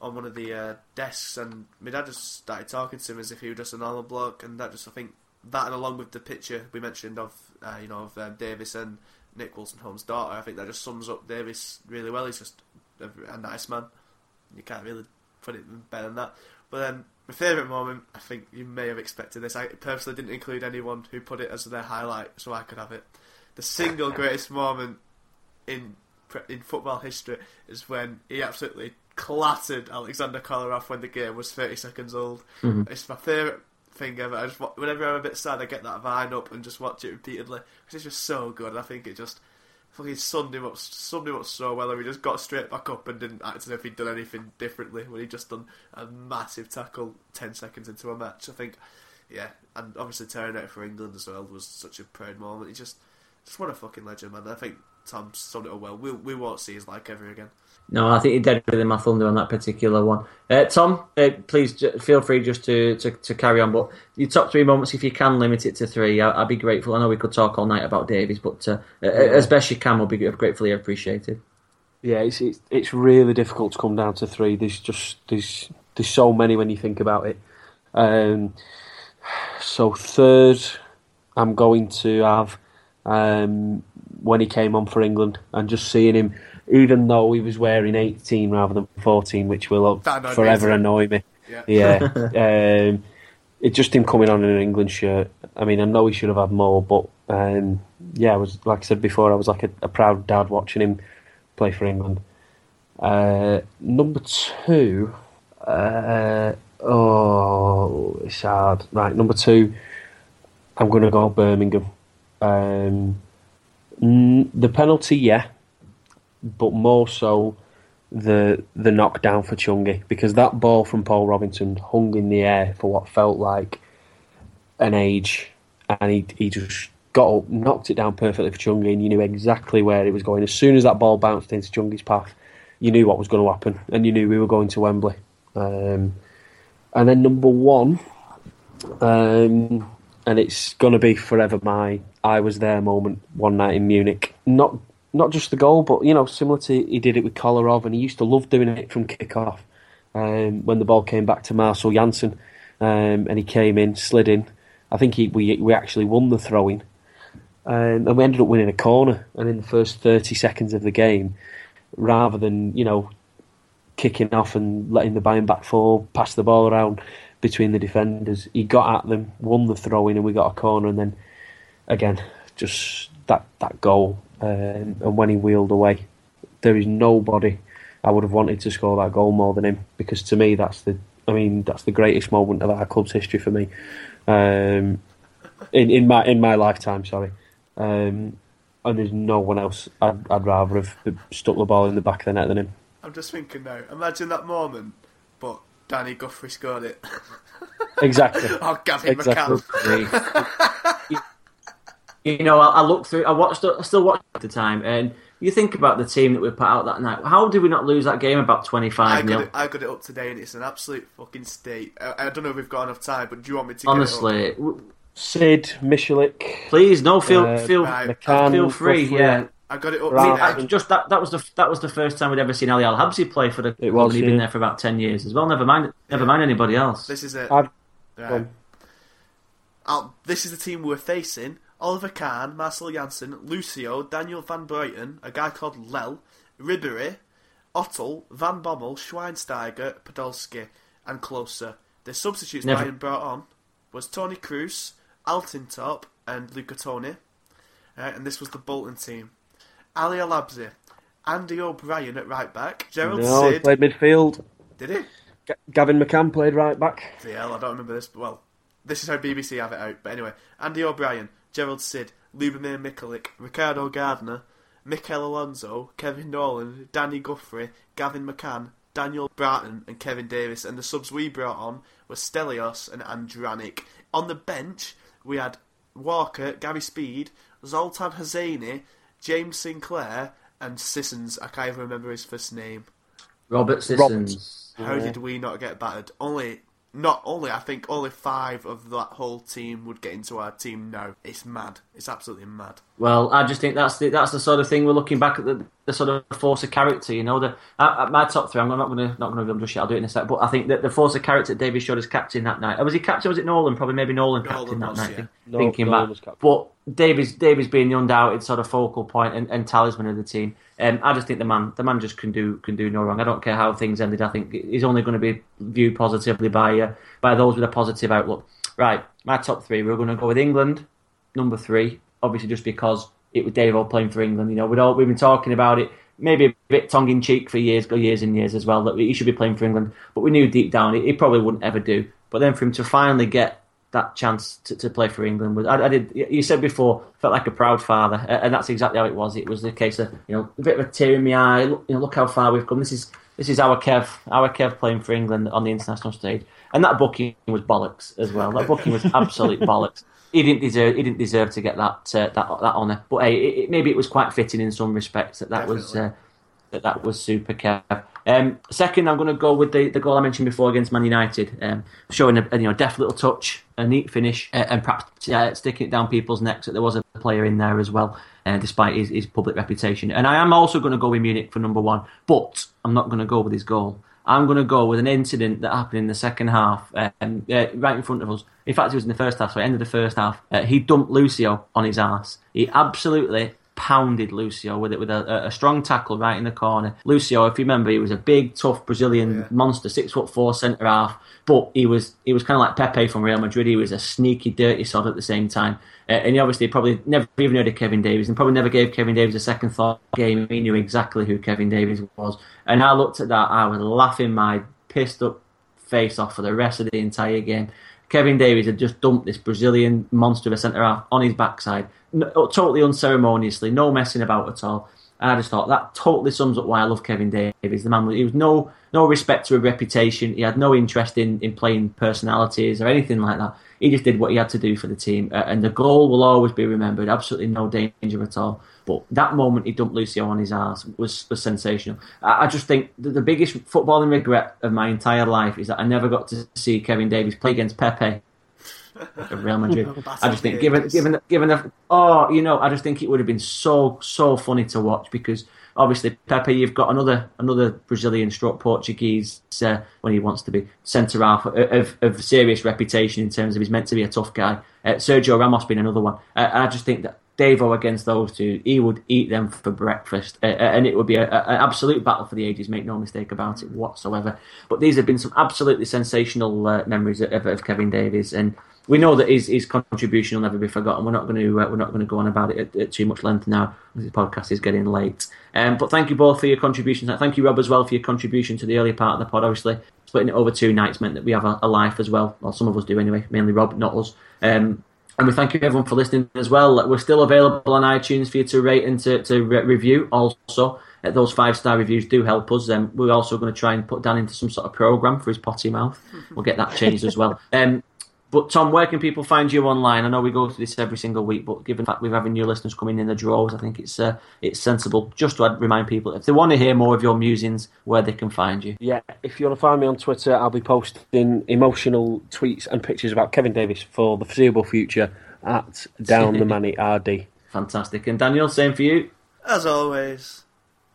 on one of the uh, desks, and my dad just started talking to him as if he was just a normal bloke, and that just I think that and along with the picture we mentioned of uh, you know of um, Davies and Nick Wolstenholme's daughter, I think that just sums up Davies really well. He's just a, a nice man. You can't really put it better than that. But then my favourite moment, I think you may have expected this. I personally didn't include anyone who put it as their highlight, so I could have it. The single greatest moment in in football history is when he absolutely clattered Aleksandar Kolarov when the game was 30 seconds old. Mm-hmm. It's my favourite thing ever. I just, whenever I'm a bit sad, I get that vine up and just watch it repeatedly because it's just so good. I think it just fucking summed him up, summed him up so well, and he just got straight back up and didn't act as if he'd done anything differently when he just done a massive tackle ten seconds into a match. I think, yeah, and obviously turning out for England as well was such a proud moment. He just, just what a fucking legend, man. I think Tom summed it up well. We we won't see his like ever again. No, I think you did really my thunder on that particular one. Uh, Tom, uh, please j- feel free just to, to, to, carry on. But your top three moments, if you can limit it to three, I, would be grateful. I know we could talk all night about Davies, but uh, yeah. as best you can, we'll be gratefully appreciated. Yeah, it's, it's, it's really difficult to come down to three. There's just there's there's so many when you think about it. Um, so third, I'm going to have um, when he came on for England and just seeing him even though he was wearing 18 rather than 14, which will forever annoy me. Yeah. yeah. <laughs> um, it's just him coming on in an England shirt. I mean, I know he should have had more, but um, yeah, I was like I said before, I was like a, a proud dad watching him play for England. Uh, number two, uh, oh, it's hard. Right, number two, I'm going to go Birmingham. Um, the penalty, yeah, but more so the the knockdown for Chungi because that ball from Paul Robinson hung in the air for what felt like an age, and he he just got up, knocked it down perfectly for Chungi, and you knew exactly where it was going. As soon as that ball bounced into Chungi's path, you knew what was going to happen, and you knew we were going to Wembley. Um, and then number one, um, and it's going to be forever my I was there moment one night in Munich. Not not just the goal, but you know, similar to he did it with Kolarov, and he used to love doing it from kick off. Um, when the ball came back to Marcel Jansen, um, and he came in, slid in. I think he, we we actually won the throwing, um, and we ended up winning a corner. And in the first thirty seconds of the game, rather than you know kicking off and letting the Bayern back four pass the ball around between the defenders, he got at them, won the throwing, and we got a corner. And then again, just that that goal, um, and when he wheeled away, there is nobody I would have wanted to score that goal more than him because to me that's the I mean that's the greatest moment of our club's history for me, um, in in my in my lifetime. Sorry, um, and there's no one else I'd, I'd rather have stuck the ball in the back of the net than him. I'm just thinking now. Imagine that moment, but Danny Guthrie scored it. Exactly. <laughs> oh, Gavin Exactly. McCann. You know, I, I looked through. I watched. I still watched at the time, and you think about the team that we put out that night. How did we not lose that game about twenty I got, it, I got it up today, and it's an absolute fucking state. I, I don't know if we've got enough time, but do you want me to? Get It up? Honestly, w- Sid Michalik, please, no, feel Uh, feel Right. McCann, feel free. Guthrie, Yeah, I got it up Right. I mean, today. I, just that that was the that was the first time we'd ever seen Ali Al Habsi play for the It club, was, and he'd been there for about ten years as well. Never mind, never mind anybody else. This is it. Right. gone. This is the team we're facing. Oliver Kahn, Marcell Jansen, Lucio, Daniel Van Buyten, a guy called Lell, Ribery, Ottl, Van Bommel, Schweinsteiger, Podolski, and Klose. The substitutes Never- Bayern brought on was Toni Kroos, Altintop, and Luca Toni. Right, and this was the Bolton team. Ali Al-Habsi, Andy O'Brien at right back, Gerald No, he Sid. played midfield. Did he? G- Gavin McCann played right back. DL, I don't remember this, but well, this is how BBC have it out. But anyway, Andy O'Brien, Gérald Cid, Lubomír Michalík, Ricardo Gardner, Mikel Alonso, Kevin Nolan, Danny Guthrie, Gavin McCann, Daniel Braaten, and Kevin Davies. And the subs we brought on were Stelios and Andranik. On the bench, we had Walker, Gary Speed, Zoltan Hosseini, James Sinclair, and Sissons. I can't even remember his first name. Robert Sissons. How did we not get battered? Only, not only, I think only five of that whole team would get into our team now. It's mad. It's absolutely mad. Well, I just think that's the that's the sort of thing we're looking back at the, the sort of force of character. You know, the uh, my top three. I'm not going to not going to reveal just yet. I'll do it in a sec. But I think that the force of character David showed as captain that night. Was he captain? or Was it Nolan? Probably maybe Nolan, Nolan captain that night. yeah. think- No- thinking Nolan back, was captain. but Davies Davies being the undoubted sort of focal point and, and talisman of the team. Um, I just think the man the man just can do can do no wrong. I don't care how things ended. I think he's only going to be viewed positively by uh, by those with a positive outlook. Right, my top three. We're going to go with England number three, obviously just because it was Dave all playing for England. You know, we'd all, we've been talking about it, maybe a bit tongue in cheek for years, go years and years as well, that he should be playing for England. But we knew deep down he, he probably wouldn't ever do. But then for him to finally get that chance to, to play for England was, I, I did. You said before, felt like a proud father, and that's exactly how it was. It was the case of you know a bit of a tear in my eye. Look, you know, look how far we've come. This is this is our Kev, our Kev playing for England on the international stage, and that booking was bollocks as well. That booking was absolute <laughs> bollocks. He didn't deserve. He didn't deserve to get that uh, that that honour. But hey, it, it, maybe it was quite fitting in some respects that that was uh, that that was super Kev. Um, second, I'm going to go with the, the goal I mentioned before against Man United, um, showing a, a, you know deft little touch, a neat finish, uh, and perhaps uh, sticking it down people's necks that there was a player in there as well, uh, despite his, his public reputation. And I am also going to go with Munich for number one, but I'm not going to go with his goal. I'm going to go with an incident that happened in the second half, um, uh, right in front of us. In fact, it was in the first half, so end of the first half. Uh, he dumped Lucio on his ass. He absolutely pounded Lucio with it with a, a strong tackle right in the corner. Lucio, if you remember, he was a big, tough Brazilian Yeah. monster, six foot four centre half. But he was he was kind of like Pepe from Real Madrid. He was a sneaky, dirty sod at the same time. Uh, and he obviously probably never even heard of Kevin Davies, and probably never gave Kevin Davies a second thought game. He knew exactly who Kevin Davies was. And I looked at that, I was laughing my pissed up face off for the rest of the entire game. Kevin Davies had just dumped this Brazilian monster of a centre half on his backside, totally unceremoniously, no messing about at all. And I just thought that totally sums up why I love Kevin Davies. The man, he was no no respect to a reputation. He had no interest in, in playing personalities or anything like that. He just did what he had to do for the team, uh, and the goal will always be remembered. Absolutely no danger at all. But that moment he dumped Lucio on his ass was, was sensational. I, I just think the biggest footballing regret of my entire life is that I never got to see Kevin Davies play against Pepe Real Madrid. <laughs> I just think, given given given the oh, you know, I just think it would have been so so funny to watch because obviously Pepe, you've got another another Brazilian stroke Portuguese uh, when he wants to be centre half of, of, of, serious reputation in terms of he's meant to be a tough guy. Uh, Sergio Ramos being another one. Uh, I just think that Devo against those two, he would eat them for breakfast, uh, uh and it would be an absolute battle for the ages. Make no mistake about it whatsoever. But these have been some absolutely sensational uh, memories of, of, Kevin Davies, and we know that his, his contribution will never be forgotten. We're not going to uh, we're not going to go on about it at, at, too much length now. This podcast is getting late. Um, but thank you both for your contributions. Thank you, Rob, as well for your contribution to the earlier part of the pod. Obviously, splitting it over two nights meant that we have a, a life as well. Well, some of us do anyway. Mainly Rob, not us. Um, and we thank you everyone for listening as well. We're still available on iTunes for you to rate and to, to re- review. Also, uh, those five star reviews do help us. Um, we're also going to try and put Dan into some sort of program for his potty mouth. <laughs> We'll get that changed as well. Um, but Tom, where can people find you online? I know we go through this every single week, but given the fact we're having new listeners coming in the draws, I think it's uh, it's sensible just to remind people if they want to hear more of your musings, where they can find you. Yeah, if you want to find me on Twitter, I'll be posting emotional tweets and pictures about Kevin Davies for the foreseeable future at Down the Money <laughs> RD. Fantastic. And Daniel, same for you. As always,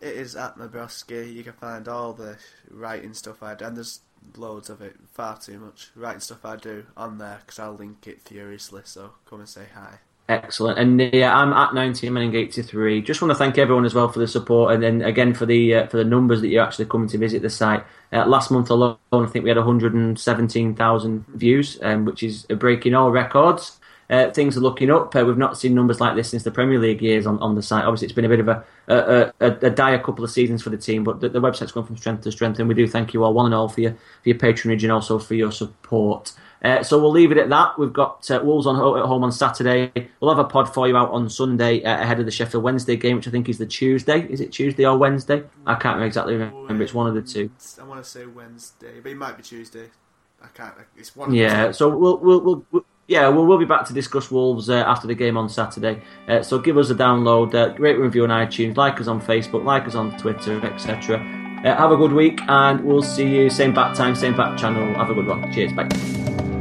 it is at Nebraska. You can find all the writing stuff I do, and there's loads of it, far too much writing stuff I do on there because I'll link it furiously. So come and say hi. Excellent, and yeah, I'm at 19 Manning 83. Just want to thank everyone as well for the support, and then again for the uh, for the numbers that you're actually coming to visit the site. Uh, last month alone, I think we had 117,000 views, um, which is breaking all records. Uh, things are looking up. Uh, we've not seen numbers like this since the Premier League years on, on the site. Obviously, it's been a bit of a, a, a, a dire couple of seasons for the team, but the, the, website's gone from strength to strength, and we do thank you all, one and all, for your, for your patronage and also for your support. Uh, so we'll leave it at that. We've got uh, Wolves on at home on Saturday. We'll have a pod for you out on Sunday uh, ahead of the Sheffield Wednesday game, which I think is the Tuesday. Is it Tuesday or Wednesday? I can't exactly remember. It's one of the two. I want to say Wednesday, but it might be Tuesday. I can't. It's one. Yeah. So we'll we'll, we'll yeah, well, we'll be back to discuss Wolves uh, after the game on Saturday. Uh, so give us a download, uh, review on iTunes, like us on Facebook, like us on Twitter, etc. Uh, have a good week, and we'll see you same back time, same back channel. Have a good one. Cheers, bye.